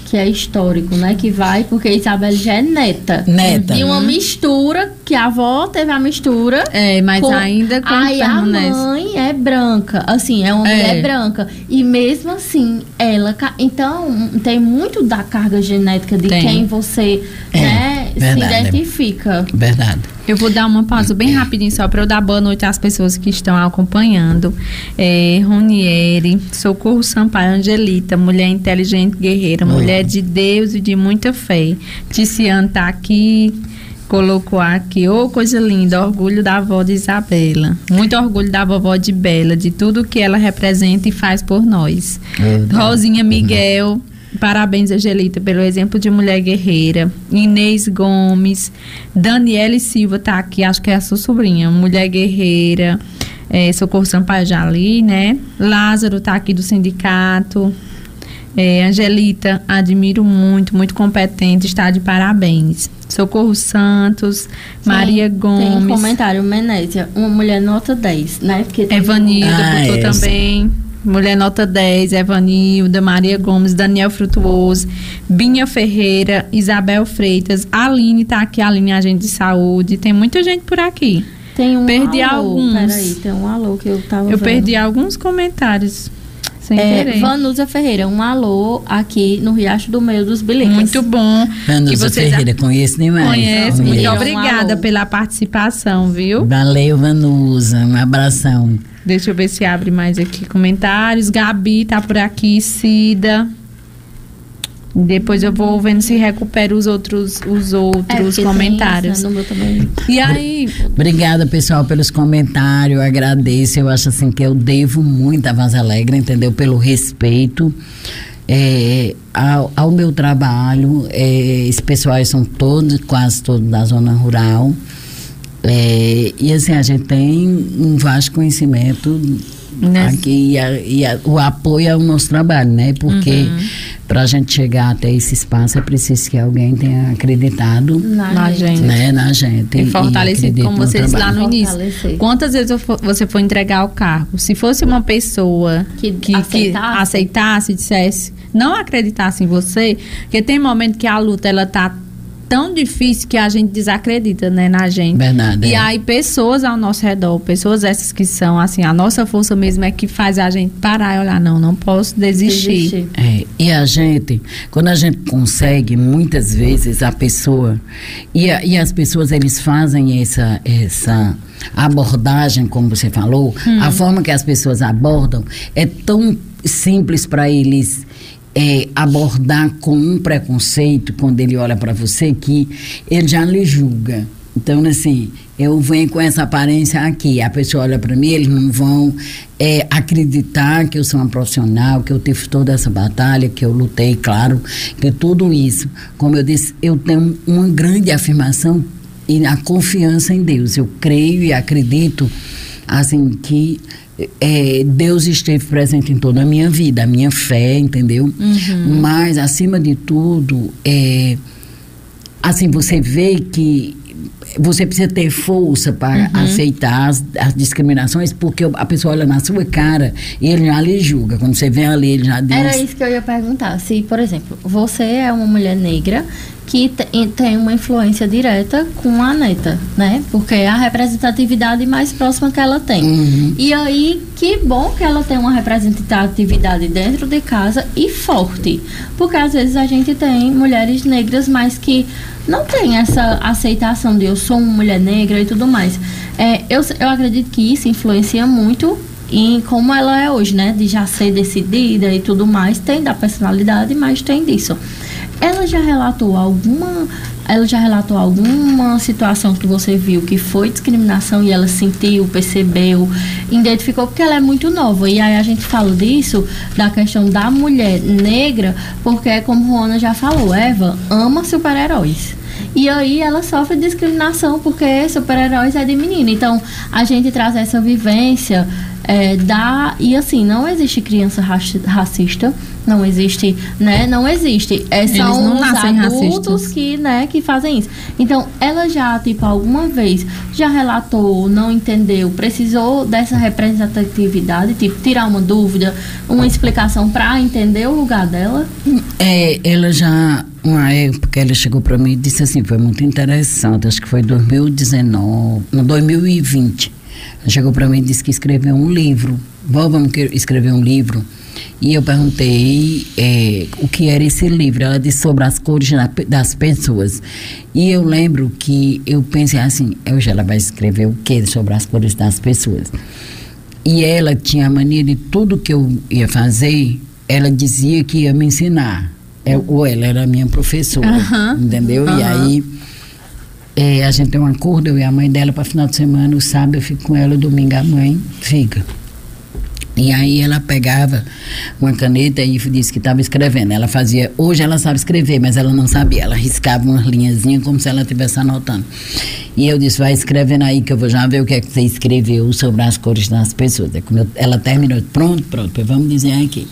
que é histórico, né? Que vai, porque Isabel já é neta. Neta. E uma mistura, que a avó teve a mistura. É, mas com, ainda com Aí a mãe é branca. Assim, é uma é. mulher branca. E mesmo assim, ela. Então, tem muito da carga genética de tem. quem você é, né, verdade, se identifica. Verdade. Eu vou dar uma pausa bem rapidinho só para eu dar boa noite às pessoas que estão acompanhando. É, Ronieri, Socorro Sampaio, Angelita, mulher inteligente, guerreira, mulher de Deus e de muita fé. Ticiano tá aqui, colocou aqui, ô oh, coisa linda, orgulho da avó de Isabela. Muito orgulho da vovó de Bela, de tudo que ela representa e faz por nós. É, Rosinha Miguel. *laughs* Parabéns, Angelita, pelo exemplo de mulher guerreira. Inês Gomes, Daniele Silva tá aqui, acho que é a sua sobrinha, mulher guerreira. É, Socorro Sampaio Jali, né? Lázaro tá aqui do sindicato. É, Angelita, admiro muito, muito competente, está de parabéns. Socorro Santos, Sim, Maria Gomes. Tem um comentário, Menésia, uma mulher nota 10, né? Porque Evanilda ah, botou também. Mulher Nota 10, Evanilda, Maria Gomes, Daniel Frutuoso, Binha Ferreira, Isabel Freitas, Aline tá aqui, Aline agente de saúde, tem muita gente por aqui. Tem um perdi alô, alguns. Peraí, tem um alô que eu tava Eu vendo. perdi alguns comentários. Sem é, querer. Vanusa Ferreira, um alô aqui no Riacho do Meio dos Bilicas. Muito bom. Vanusa Ferreira, conheço demais. Conhece, muito obrigada um pela participação, viu? Valeu, Vanusa, um abração. Deixa eu ver se abre mais aqui comentários. Gabi tá por aqui, Cida. Depois eu vou vendo se recupero os outros, os outros é, comentários. Tem, né? E aí. Obrigada, pessoal, pelos comentários. Eu agradeço. Eu acho assim que eu devo muito a Vaz Alegre, entendeu? Pelo respeito. É, ao, ao, meu trabalho, é, esses pessoais são todos, quase todos da zona rural. É, e assim, a gente tem um vasto conhecimento né? aqui e, a, e a, o apoio ao nosso trabalho, né? Porque uhum. para a gente chegar até esse espaço é preciso que alguém tenha acreditado na, na gente. Né? Na gente. E fortalecido, como vocês lá no início. Quantas vezes você foi entregar o cargo? Se fosse uma pessoa que, que, aceitasse. que aceitasse, dissesse, não acreditasse em você, porque tem momento que a luta ela tá tão difícil que a gente desacredita, né, na gente. Verdade. E é. aí pessoas ao nosso redor, pessoas essas que são assim, a nossa força mesmo é que faz a gente parar e olhar, não, não posso desistir. desistir. É, e a gente, quando a gente consegue, muitas vezes a pessoa e, a, e as pessoas eles fazem essa essa abordagem, como você falou, hum. a forma que as pessoas abordam é tão simples para eles é, abordar com um preconceito quando ele olha para você que ele já lhe julga. Então, assim, eu venho com essa aparência aqui. A pessoa olha para mim, eles não vão é, acreditar que eu sou uma profissional, que eu tive toda essa batalha, que eu lutei, claro, que tudo isso. Como eu disse, eu tenho uma grande afirmação e a confiança em Deus. Eu creio e acredito, assim, que é, Deus esteve presente em toda a minha vida, a minha fé, entendeu? Uhum. Mas, acima de tudo, é, assim, você vê que você precisa ter força para uhum. aceitar as, as, discriminações, porque a pessoa olha na sua cara e ele já lhe julga. Quando você vem ali, ele já diz. Era isso que eu ia perguntar. Se, por exemplo, você é uma mulher negra que tem uma influência direta com a neta, né? Porque é a representatividade mais próxima que ela tem. Uhum. E aí, que bom que ela tem uma representatividade dentro de casa e forte. Porque às vezes a gente tem mulheres negras, mas que não tem essa aceitação de eu sou uma mulher negra e tudo mais. É, eu, eu acredito que isso influencia muito em como ela é hoje, né? De já ser decidida e tudo mais. Tem da personalidade, mas tem disso. Ela já relatou alguma ela já relatou alguma situação que você viu que foi discriminação e ela sentiu, percebeu, identificou, porque ela é muito nova. E aí a gente fala disso, da questão da mulher negra, porque como Juana já falou, Eva ama super-heróis. E aí ela sofre discriminação porque super-heróis é de menina. Então a gente traz essa vivência é, da. E assim, não existe criança racista não existe, né? Não existe. É, são os adultos racistas. que, né, que fazem isso. Então, ela já, tipo, alguma vez já relatou, não entendeu, precisou dessa representatividade, tipo, tirar uma dúvida, uma explicação para entender o lugar dela? É, ela já uma época ela chegou para mim e disse assim, foi muito interessante, acho que foi 2019, no 2020. Ela chegou para mim e disse que escreveu um livro. Vamos escrever um livro e eu perguntei é, o que era esse livro. Ela disse sobre as cores das pessoas. E eu lembro que eu pensei assim: hoje ela vai escrever o que sobre as cores das pessoas? E ela tinha a mania de tudo que eu ia fazer, ela dizia que ia me ensinar. É, ou ela era minha professora, uhum. entendeu? Uhum. E aí. É, a gente tem um acordo, eu e a mãe dela, para final de semana, o sábado eu fico com ela, domingo a mãe fica. E aí ela pegava uma caneta e disse que estava escrevendo. Ela fazia, hoje ela sabe escrever, mas ela não sabia. Ela riscava umas linhazinhas como se ela estivesse anotando. E eu disse, vai escrevendo aí que eu vou já ver o que é que você escreveu sobre as cores das pessoas. Eu, ela terminou, pronto, pronto, vamos dizer aqui.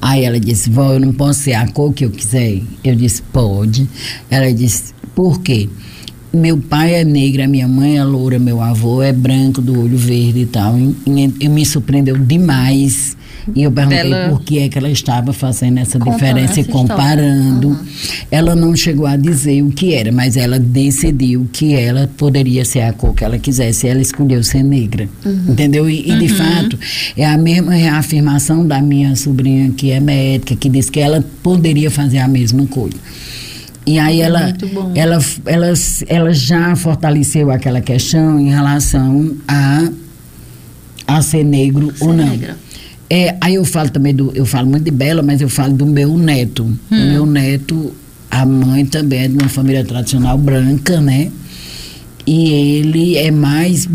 Aí ela disse, vó, eu não posso ser a cor que eu quiser. Eu disse, pode. Ela disse, por quê? Meu pai é negro, minha mãe é loura, meu avô é branco, do olho verde e tal. E, e, e me surpreendeu demais. E eu perguntei por que é que ela estava fazendo essa diferença e comparando. Uhum. Ela não chegou a dizer o que era, mas ela decidiu que ela poderia ser a cor que ela quisesse. Ela escolheu ser negra. Uhum. Entendeu? E, e de uhum. fato, é a mesma reafirmação da minha sobrinha, que é médica, que disse que ela poderia fazer a mesma coisa. E aí ela, ela, ela, ela já fortaleceu aquela questão em relação a, a ser negro ser ou não. Negra. É, aí eu falo também do. Eu falo muito de Bela, mas eu falo do meu neto. Hum. O meu neto, a mãe também é de uma família tradicional branca, né? E ele é mais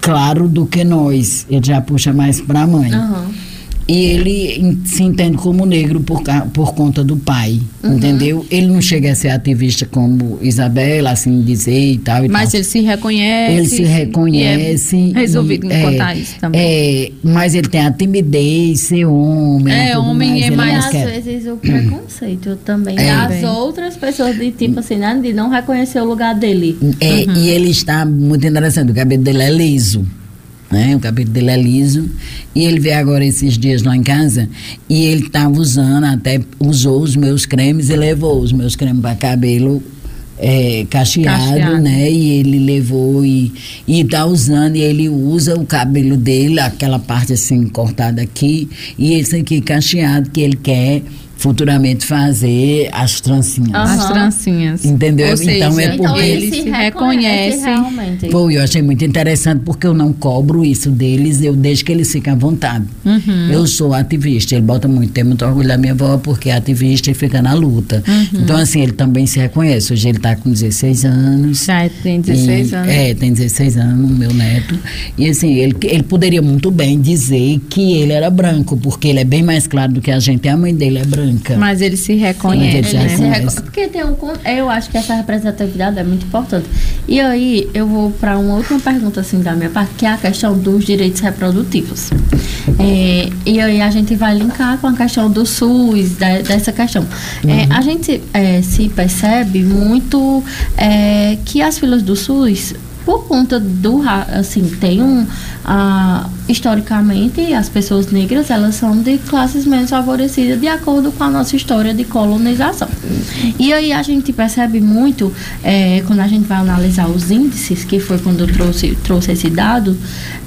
claro do que nós. Ele já puxa mais para a mãe. Uhum. E ele se entende como negro por, por conta do pai, uhum. entendeu? Ele não chega a ser ativista como Isabela, assim dizer e tal. E mas tal. ele se reconhece. Ele se reconhece. É resolvido me contar isso também. É, mas ele tem a timidez, ser homem. É, homem mais, é mais. Às vezes o preconceito também. É. As outras pessoas de tipo assim, né, de não reconhecer o lugar dele. É, uhum. E ele está muito interessante, o cabelo dele é liso né? O cabelo dele é liso. E ele veio agora esses dias lá em casa e ele estava usando, até usou os meus cremes e levou os meus cremes para cabelo é, cacheado, cacheado, né? E ele levou e, e tá usando, e ele usa o cabelo dele, aquela parte assim cortada aqui, e esse aqui cacheado que ele quer futuramente fazer as trancinhas. Uhum. As trancinhas. Entendeu? Então, seja, então é porque então ele, se reconhece. realmente. Foi, eu achei muito interessante porque eu não cobro isso deles, eu deixo que eles fiquem à vontade. Uhum. Eu sou ativista, ele bota muito, tem muito orgulho da minha avó porque é ativista e fica na luta. Uhum. Então, assim, ele também se reconhece. Hoje ele está com 16 anos. Já tem 16 e, anos. É, tem 16 anos, meu neto. E assim, ele, ele poderia muito bem dizer que ele era branco, porque ele é bem mais claro do que a gente. A mãe dele é branca branca. Mas ele se reconhece. Ele, ele se reconhece. Porque tem um, eu acho que essa representatividade é muito importante. E aí eu vou para uma última pergunta assim da minha parte, que é a questão dos direitos reprodutivos. É, e aí a gente vai linkar com a questão do SUS, da, dessa questão. É, uhum. É, a gente é, se percebe muito é, que as filas do SUS por conta do assim tem um ah, historicamente as pessoas negras elas são de classes menos favorecidas de acordo com a nossa história de colonização e aí a gente percebe muito é, quando a gente vai analisar os índices que foi quando eu trouxe trouxe esse dado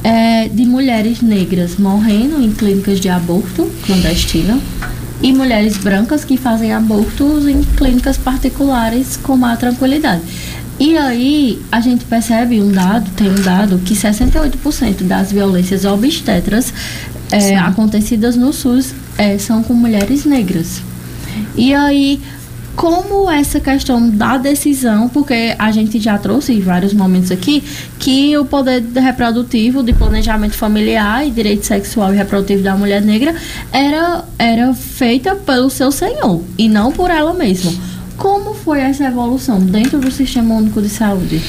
é, de mulheres negras morrendo em clínicas de aborto clandestina e mulheres brancas que fazem abortos em clínicas particulares com má tranquilidade. E aí a gente percebe um dado, tem um dado que 68% das violências obstetras é, acontecidas no SUS é, são com mulheres negras. E aí como essa questão da decisão, porque a gente já trouxe em vários momentos aqui que o poder reprodutivo, de planejamento familiar e direito sexual e reprodutivo da mulher negra era, era feita pelo seu senhor e não por ela mesma. Como foi essa evolução dentro do Sistema Único de Saúde?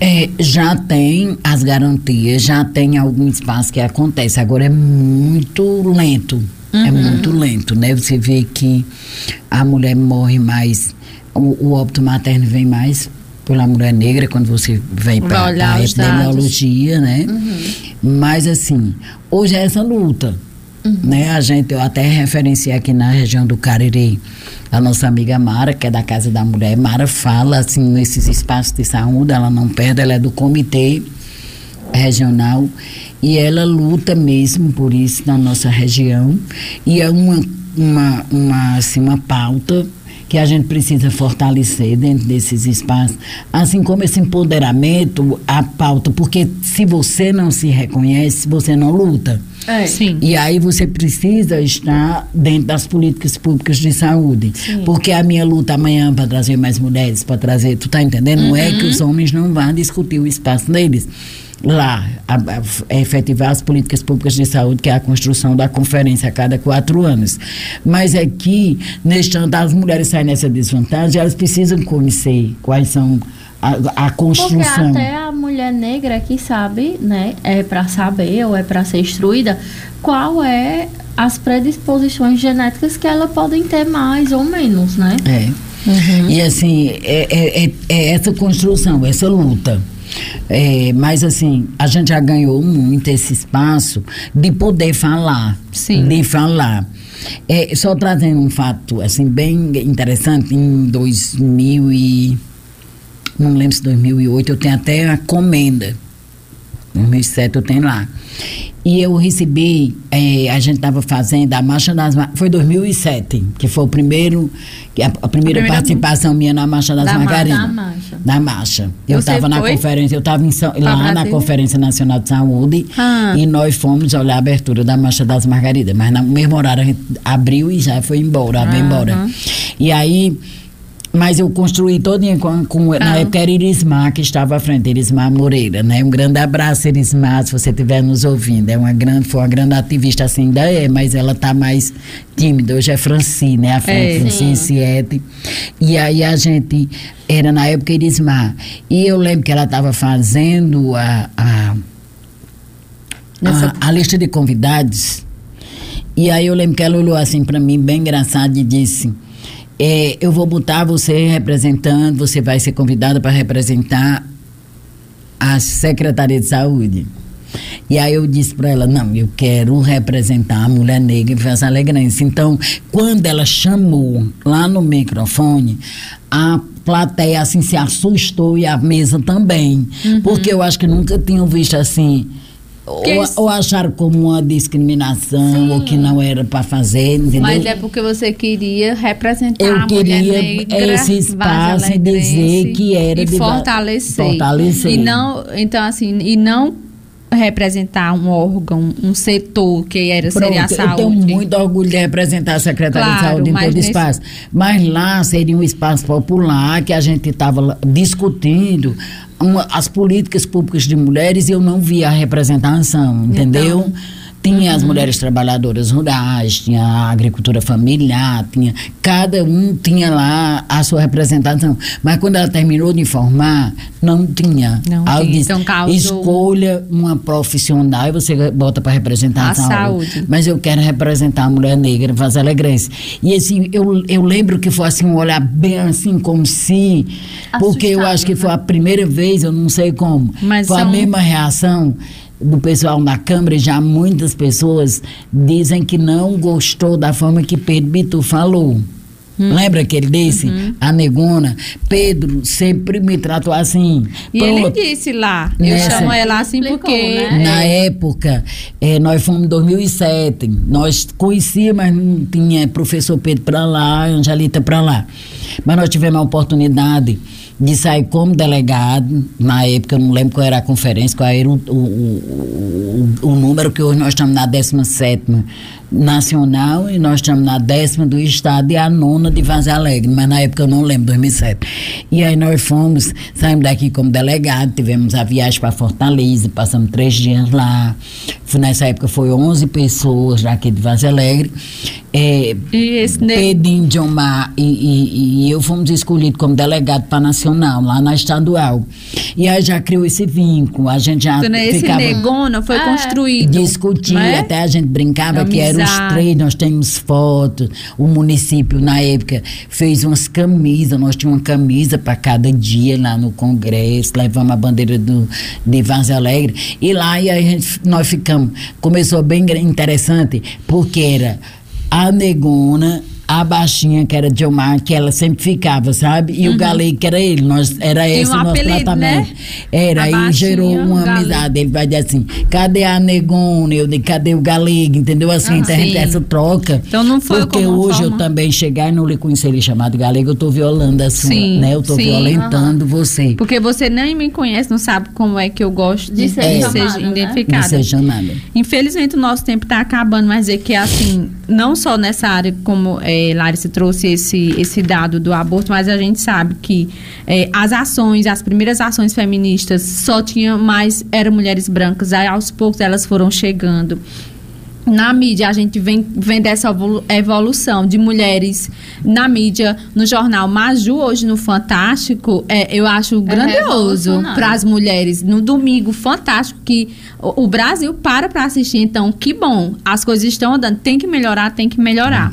É, já tem as garantias, já tem algum espaço que acontece. Agora é muito lento. É uhum. É muito lento, né? Você vê que a mulher morre mais, o, o óbito materno vem mais pela mulher negra quando você vem para a epidemiologia, né? Uhum. Mas assim, hoje é essa luta. Uhum. Né? A gente, eu até referenciei aqui na região do Cariri, a nossa amiga Mara, que é da Casa da Mulher. Mara fala assim nesses espaços de saúde, ela não perde, ela é do comitê regional e ela luta mesmo por isso na nossa região e é uma uma, uma, assim, uma pauta que a gente precisa fortalecer dentro desses espaços, assim como esse empoderamento, a pauta, porque se você não se reconhece, você não luta. É. Sim. E aí você precisa estar dentro das políticas públicas de saúde. Sim. Porque a minha luta amanhã para trazer mais mulheres, para trazer, tu tá entendendo? Uhum. Não é que uhum. os homens não vão discutir o espaço deles lá a, a, efetivar as políticas públicas de saúde, que é a construção da conferência a cada quatro anos. Mas aqui, neste ano, as mulheres saem nessa desvantagem, elas precisam conhecer quais são a, a construção. Porque até a mulher negra que sabe, né, é para saber ou é para ser instruída, qual é as predisposições genéticas que ela podem ter mais ou menos, né? É. Uhum. E assim, é, é, é, é essa construção, essa luta. É, mas assim, a gente já ganhou muito esse espaço de poder falar. Sim. De falar. É, só trazendo um fato assim bem interessante, em 2000 e não lembro se 2008, eu tenho até a comenda. 2007 eu tenho lá. E eu recebi, é, a gente estava fazendo a Marcha das Foi 2007, que foi o primeiro, a, a primeira, a participação minha na Marcha das da Margaridas. Da marcha. Da marcha. Eu estava na conferência, eu estava lá na Conferência Nacional de Saúde ah. e nós fomos olhar a abertura da Marcha das Margaridas. Mas no mesmo horário a gente abriu e já foi embora, ah, embora. E aí mas eu construí todinha com, com ah. na época era Irismar que estava à frente, Irismar Moreira, né? Um grande abraço, Irismar, se você estiver nos ouvindo. É uma grande, foi uma grande ativista, assim, ainda é, mas ela está mais tímida. Hoje é Francine, né? A frente, é, Francine Siete. E aí a gente, era na época Irismar. E eu lembro que ela estava fazendo a, a, a, a lista de convidados. E aí eu lembro que ela olhou assim para mim, bem engraçada, e disse é, eu vou botar você representando, você vai ser convidada para representar a Secretaria de Saúde. E aí eu disse para ela, não, eu quero representar a mulher negra em Festa Alegrense. Então, quando ela chamou lá no microfone, a plateia assim se assustou e a mesa também. Uhum. Porque eu acho que nunca tinham visto assim ou, ou, acharam como uma discriminação Sim. ou que não era para fazer, entendeu? Mas é porque você queria representar Eu a mulher negra, esse espaço e dizer que era e de fortalecer. fortalecer. E não, então assim, e não representar um órgão, um setor que era Pronto, seria a saúde. Eu tenho muito orgulho de representar a Secretaria claro, de Saúde em todo nesse... espaço. Mas lá seria um espaço popular que a gente estava discutindo uma, as políticas públicas de mulheres e eu não via a representação, entendeu? Então, tinha uhum. as mulheres trabalhadoras rurais, tinha a agricultura familiar, tinha cada um tinha lá a sua representação. Mas quando ela terminou de formar, não tinha. Não tinha. Disse, então, causou... Escolha uma profissional e você bota para representar a, a saúde. saúde. Mas eu quero representar a mulher negra, fazer alegria. E assim, eu, eu lembro que foi assim um olhar bem assim, como se. Assustado, porque eu acho que né? foi a primeira vez, eu não sei como. Mas foi são... a mesma reação do pessoal na Câmara, já muitas pessoas dizem que não gostou da forma que Pedro Bitu falou. Hum. Lembra que ele disse? Uhum. A negona. Pedro sempre me tratou assim. E Pronto. ele disse lá. Nessa, eu chamo ela assim porque. Né? Na época, é, nós fomos em 2007. Nós conhecíamos, mas não tinha professor Pedro para lá, Angelita para lá. Mas nós tivemos a oportunidade de sair como delegado, na época, eu não lembro qual era a conferência, qual era o, o, o, o número que hoje nós estamos na 17 nacional e nós estamos na décima do estado e a nona de Vaz Alegre, mas na época eu não lembro, 2007. E aí nós fomos, saímos daqui como delegado, tivemos a viagem para Fortaleza, passamos três dias lá. Nessa época foi 11 pessoas daqui de Vaz Alegre. é, e Pedrinho de Omar e, e, e, eu fomos escolhidos como delegado para nacional, lá na estadual. E aí já criou esse vínculo, a gente já então, esse ficava... negona foi é. construído. Discutia, é? até a gente brincava que eram nós temos fotos, o município na época fez umas camisas, nós tínhamos uma camisa para cada dia lá no congresso, levamos a bandeira do, de Vaz Alegre, e lá e a gente, nós ficamos, começou bem interessante, porque era a negona a baixinha, que era de Omar, que ela sempre ficava, sabe? E uhum. o galego, que era ele, nós, era esse um o nosso apelido, tratamento. Né? Era, a aí gerou uma amizade. Ele vai dizer assim, cadê a negona? Eu digo, cadê o galego? Entendeu? Assim, ah, então essa troca. Então não foi Porque hoje forma... eu também chegar e não lhe conhecer ele chamado galego, eu tô violando a sua, sim, né? Eu tô sim, violentando uhum. você. Porque você nem me conhece, não sabe como é que eu gosto de, de ser, é, ser né? identificada. De ser chamada. Infelizmente o nosso tempo tá acabando, mas é que assim, não só nessa área como... É, é, Larissa trouxe esse, esse dado do aborto, mas a gente sabe que é, as ações, as primeiras ações feministas só tinham mais, eram mulheres brancas, aí aos poucos elas foram chegando na mídia a gente vem, vem dessa evolução de mulheres na mídia, no jornal Maju, hoje no Fantástico, é, eu acho é grandioso para as mulheres. No domingo, fantástico, que o, o Brasil para para assistir. Então, que bom, as coisas estão andando. Tem que melhorar, tem que melhorar.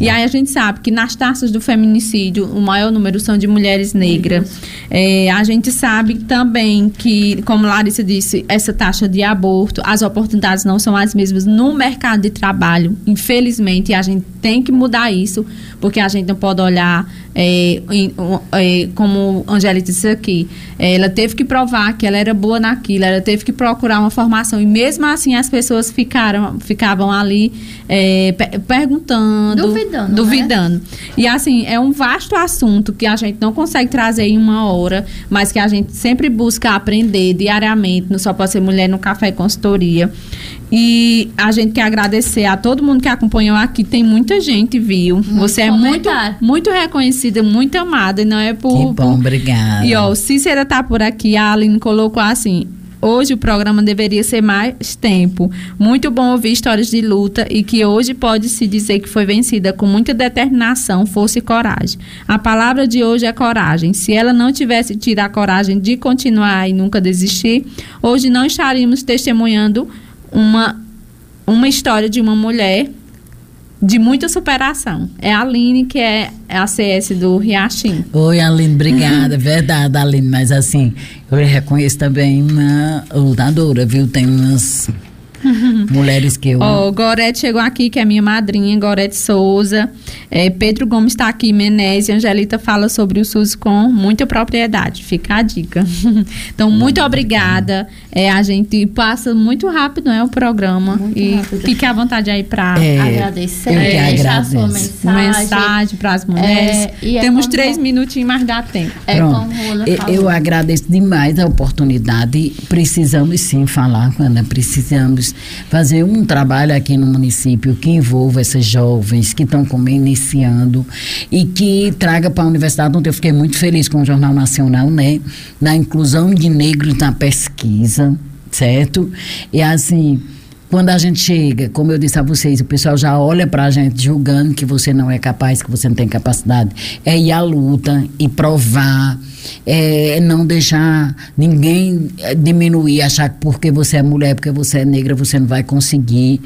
E aí a gente sabe que nas taxas do feminicídio, o maior número são de mulheres negras. É, a gente sabe também que, como Larissa disse, essa taxa de aborto, as oportunidades não são as mesmas no mercado mercado de trabalho, infelizmente, a gente tem que mudar isso, porque a gente não pode olhar é, é, como a Angélica disse aqui, é, ela teve que provar que ela era boa naquilo, ela teve que procurar uma formação e mesmo assim as pessoas ficaram, ficavam ali é, perguntando, duvidando, né? duvidando. Né? E assim é um vasto assunto que a gente não consegue trazer em uma hora, mas que a gente sempre busca aprender diariamente. Não só pode ser mulher no café consultoria. E a gente quer agradecer a todo mundo que acompanhou aqui. Tem muita gente, viu? Muito Você é muito, muito reconhecida, muito amada, e não é por. Que bom, obrigada. E ó, Cícera tá por aqui, a Aline colocou assim. Hoje o programa deveria ser mais tempo. Muito bom ouvir histórias de luta e que hoje pode se dizer que foi vencida com muita determinação, força e coragem. A palavra de hoje é coragem. Se ela não tivesse tido a coragem de continuar e nunca desistir, hoje não estaríamos testemunhando uma, uma história de uma mulher de muita superação. É a Aline, que é a CS do Riachim. Oi, Aline, obrigada. *laughs* Verdade, Aline, mas assim, eu reconheço também uma lutadora, viu? Tem umas *laughs* Mulheres que eu. Ó, oh, Gorete chegou aqui, que é minha madrinha, Gorete Souza. É, Pedro Gomes está aqui, Menezes. Angelita fala sobre o SUS com muita propriedade. Fica a dica. *laughs* então, muito obrigada. É, a gente passa muito rápido, né, o programa. Muito e rápido. fique à vontade aí para é, agradecer, deixar a sua mensagem. Mensagem para as mulheres. É, é Temos três minutinhos, mas dá tempo. É Pronto. Eu, eu agradeço demais a oportunidade. Precisamos sim falar, Ana. Precisamos fazer um trabalho aqui no município que envolva esses jovens que estão iniciando e que traga para a universidade, onde eu fiquei muito feliz com o Jornal Nacional, né? Na inclusão de negros na pesquisa, certo? E assim, quando a gente chega, como eu disse a vocês, o pessoal já olha para a gente julgando que você não é capaz, que você não tem capacidade. É ir à luta e provar é, não deixar ninguém é, diminuir, achar que porque você é mulher, porque você é negra, você não vai conseguir.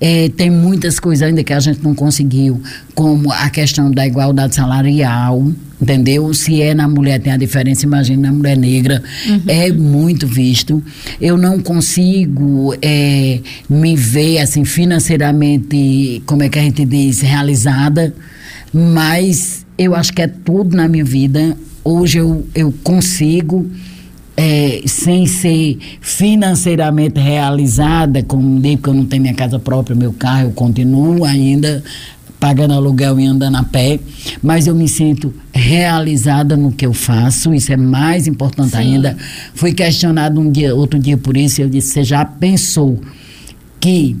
É, tem muitas coisas ainda que a gente não conseguiu, como a questão da igualdade salarial, entendeu? Se é na mulher tem a diferença, imagina na mulher negra, uhum. é muito visto. Eu não consigo é, me ver assim financeiramente, como é que a gente diz, realizada, mas eu acho que é tudo na minha vida hoje eu, eu consigo, é, sem ser financeiramente realizada, como digo que eu não tenho minha casa própria, meu carro, eu continuo ainda pagando aluguel e andando a pé, mas eu me sinto realizada no que eu faço, isso é mais importante Sim. ainda. Fui questionado um dia, outro dia por isso, eu disse: você já pensou que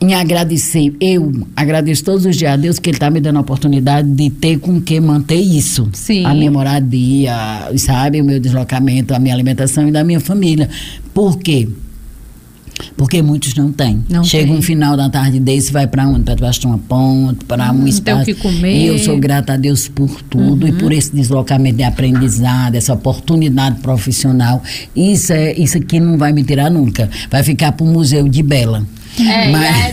em agradecer. Eu agradeço todos os dias a Deus que Ele está me dando a oportunidade de ter com que manter isso. Sim. A minha moradia, sabe? O meu deslocamento, a minha alimentação e da minha família. Por quê? Porque muitos não têm. Não Chega tem. um final da tarde desse, vai para onde? Para debaixo de uma ponte, para um Hum, tem o espaço. que comer. E eu sou grata a Deus por tudo e por esse deslocamento de aprendizado, essa oportunidade profissional. Isso, é, isso aqui não vai me tirar nunca. Vai ficar para o Museu de Bela. É, Mas- e a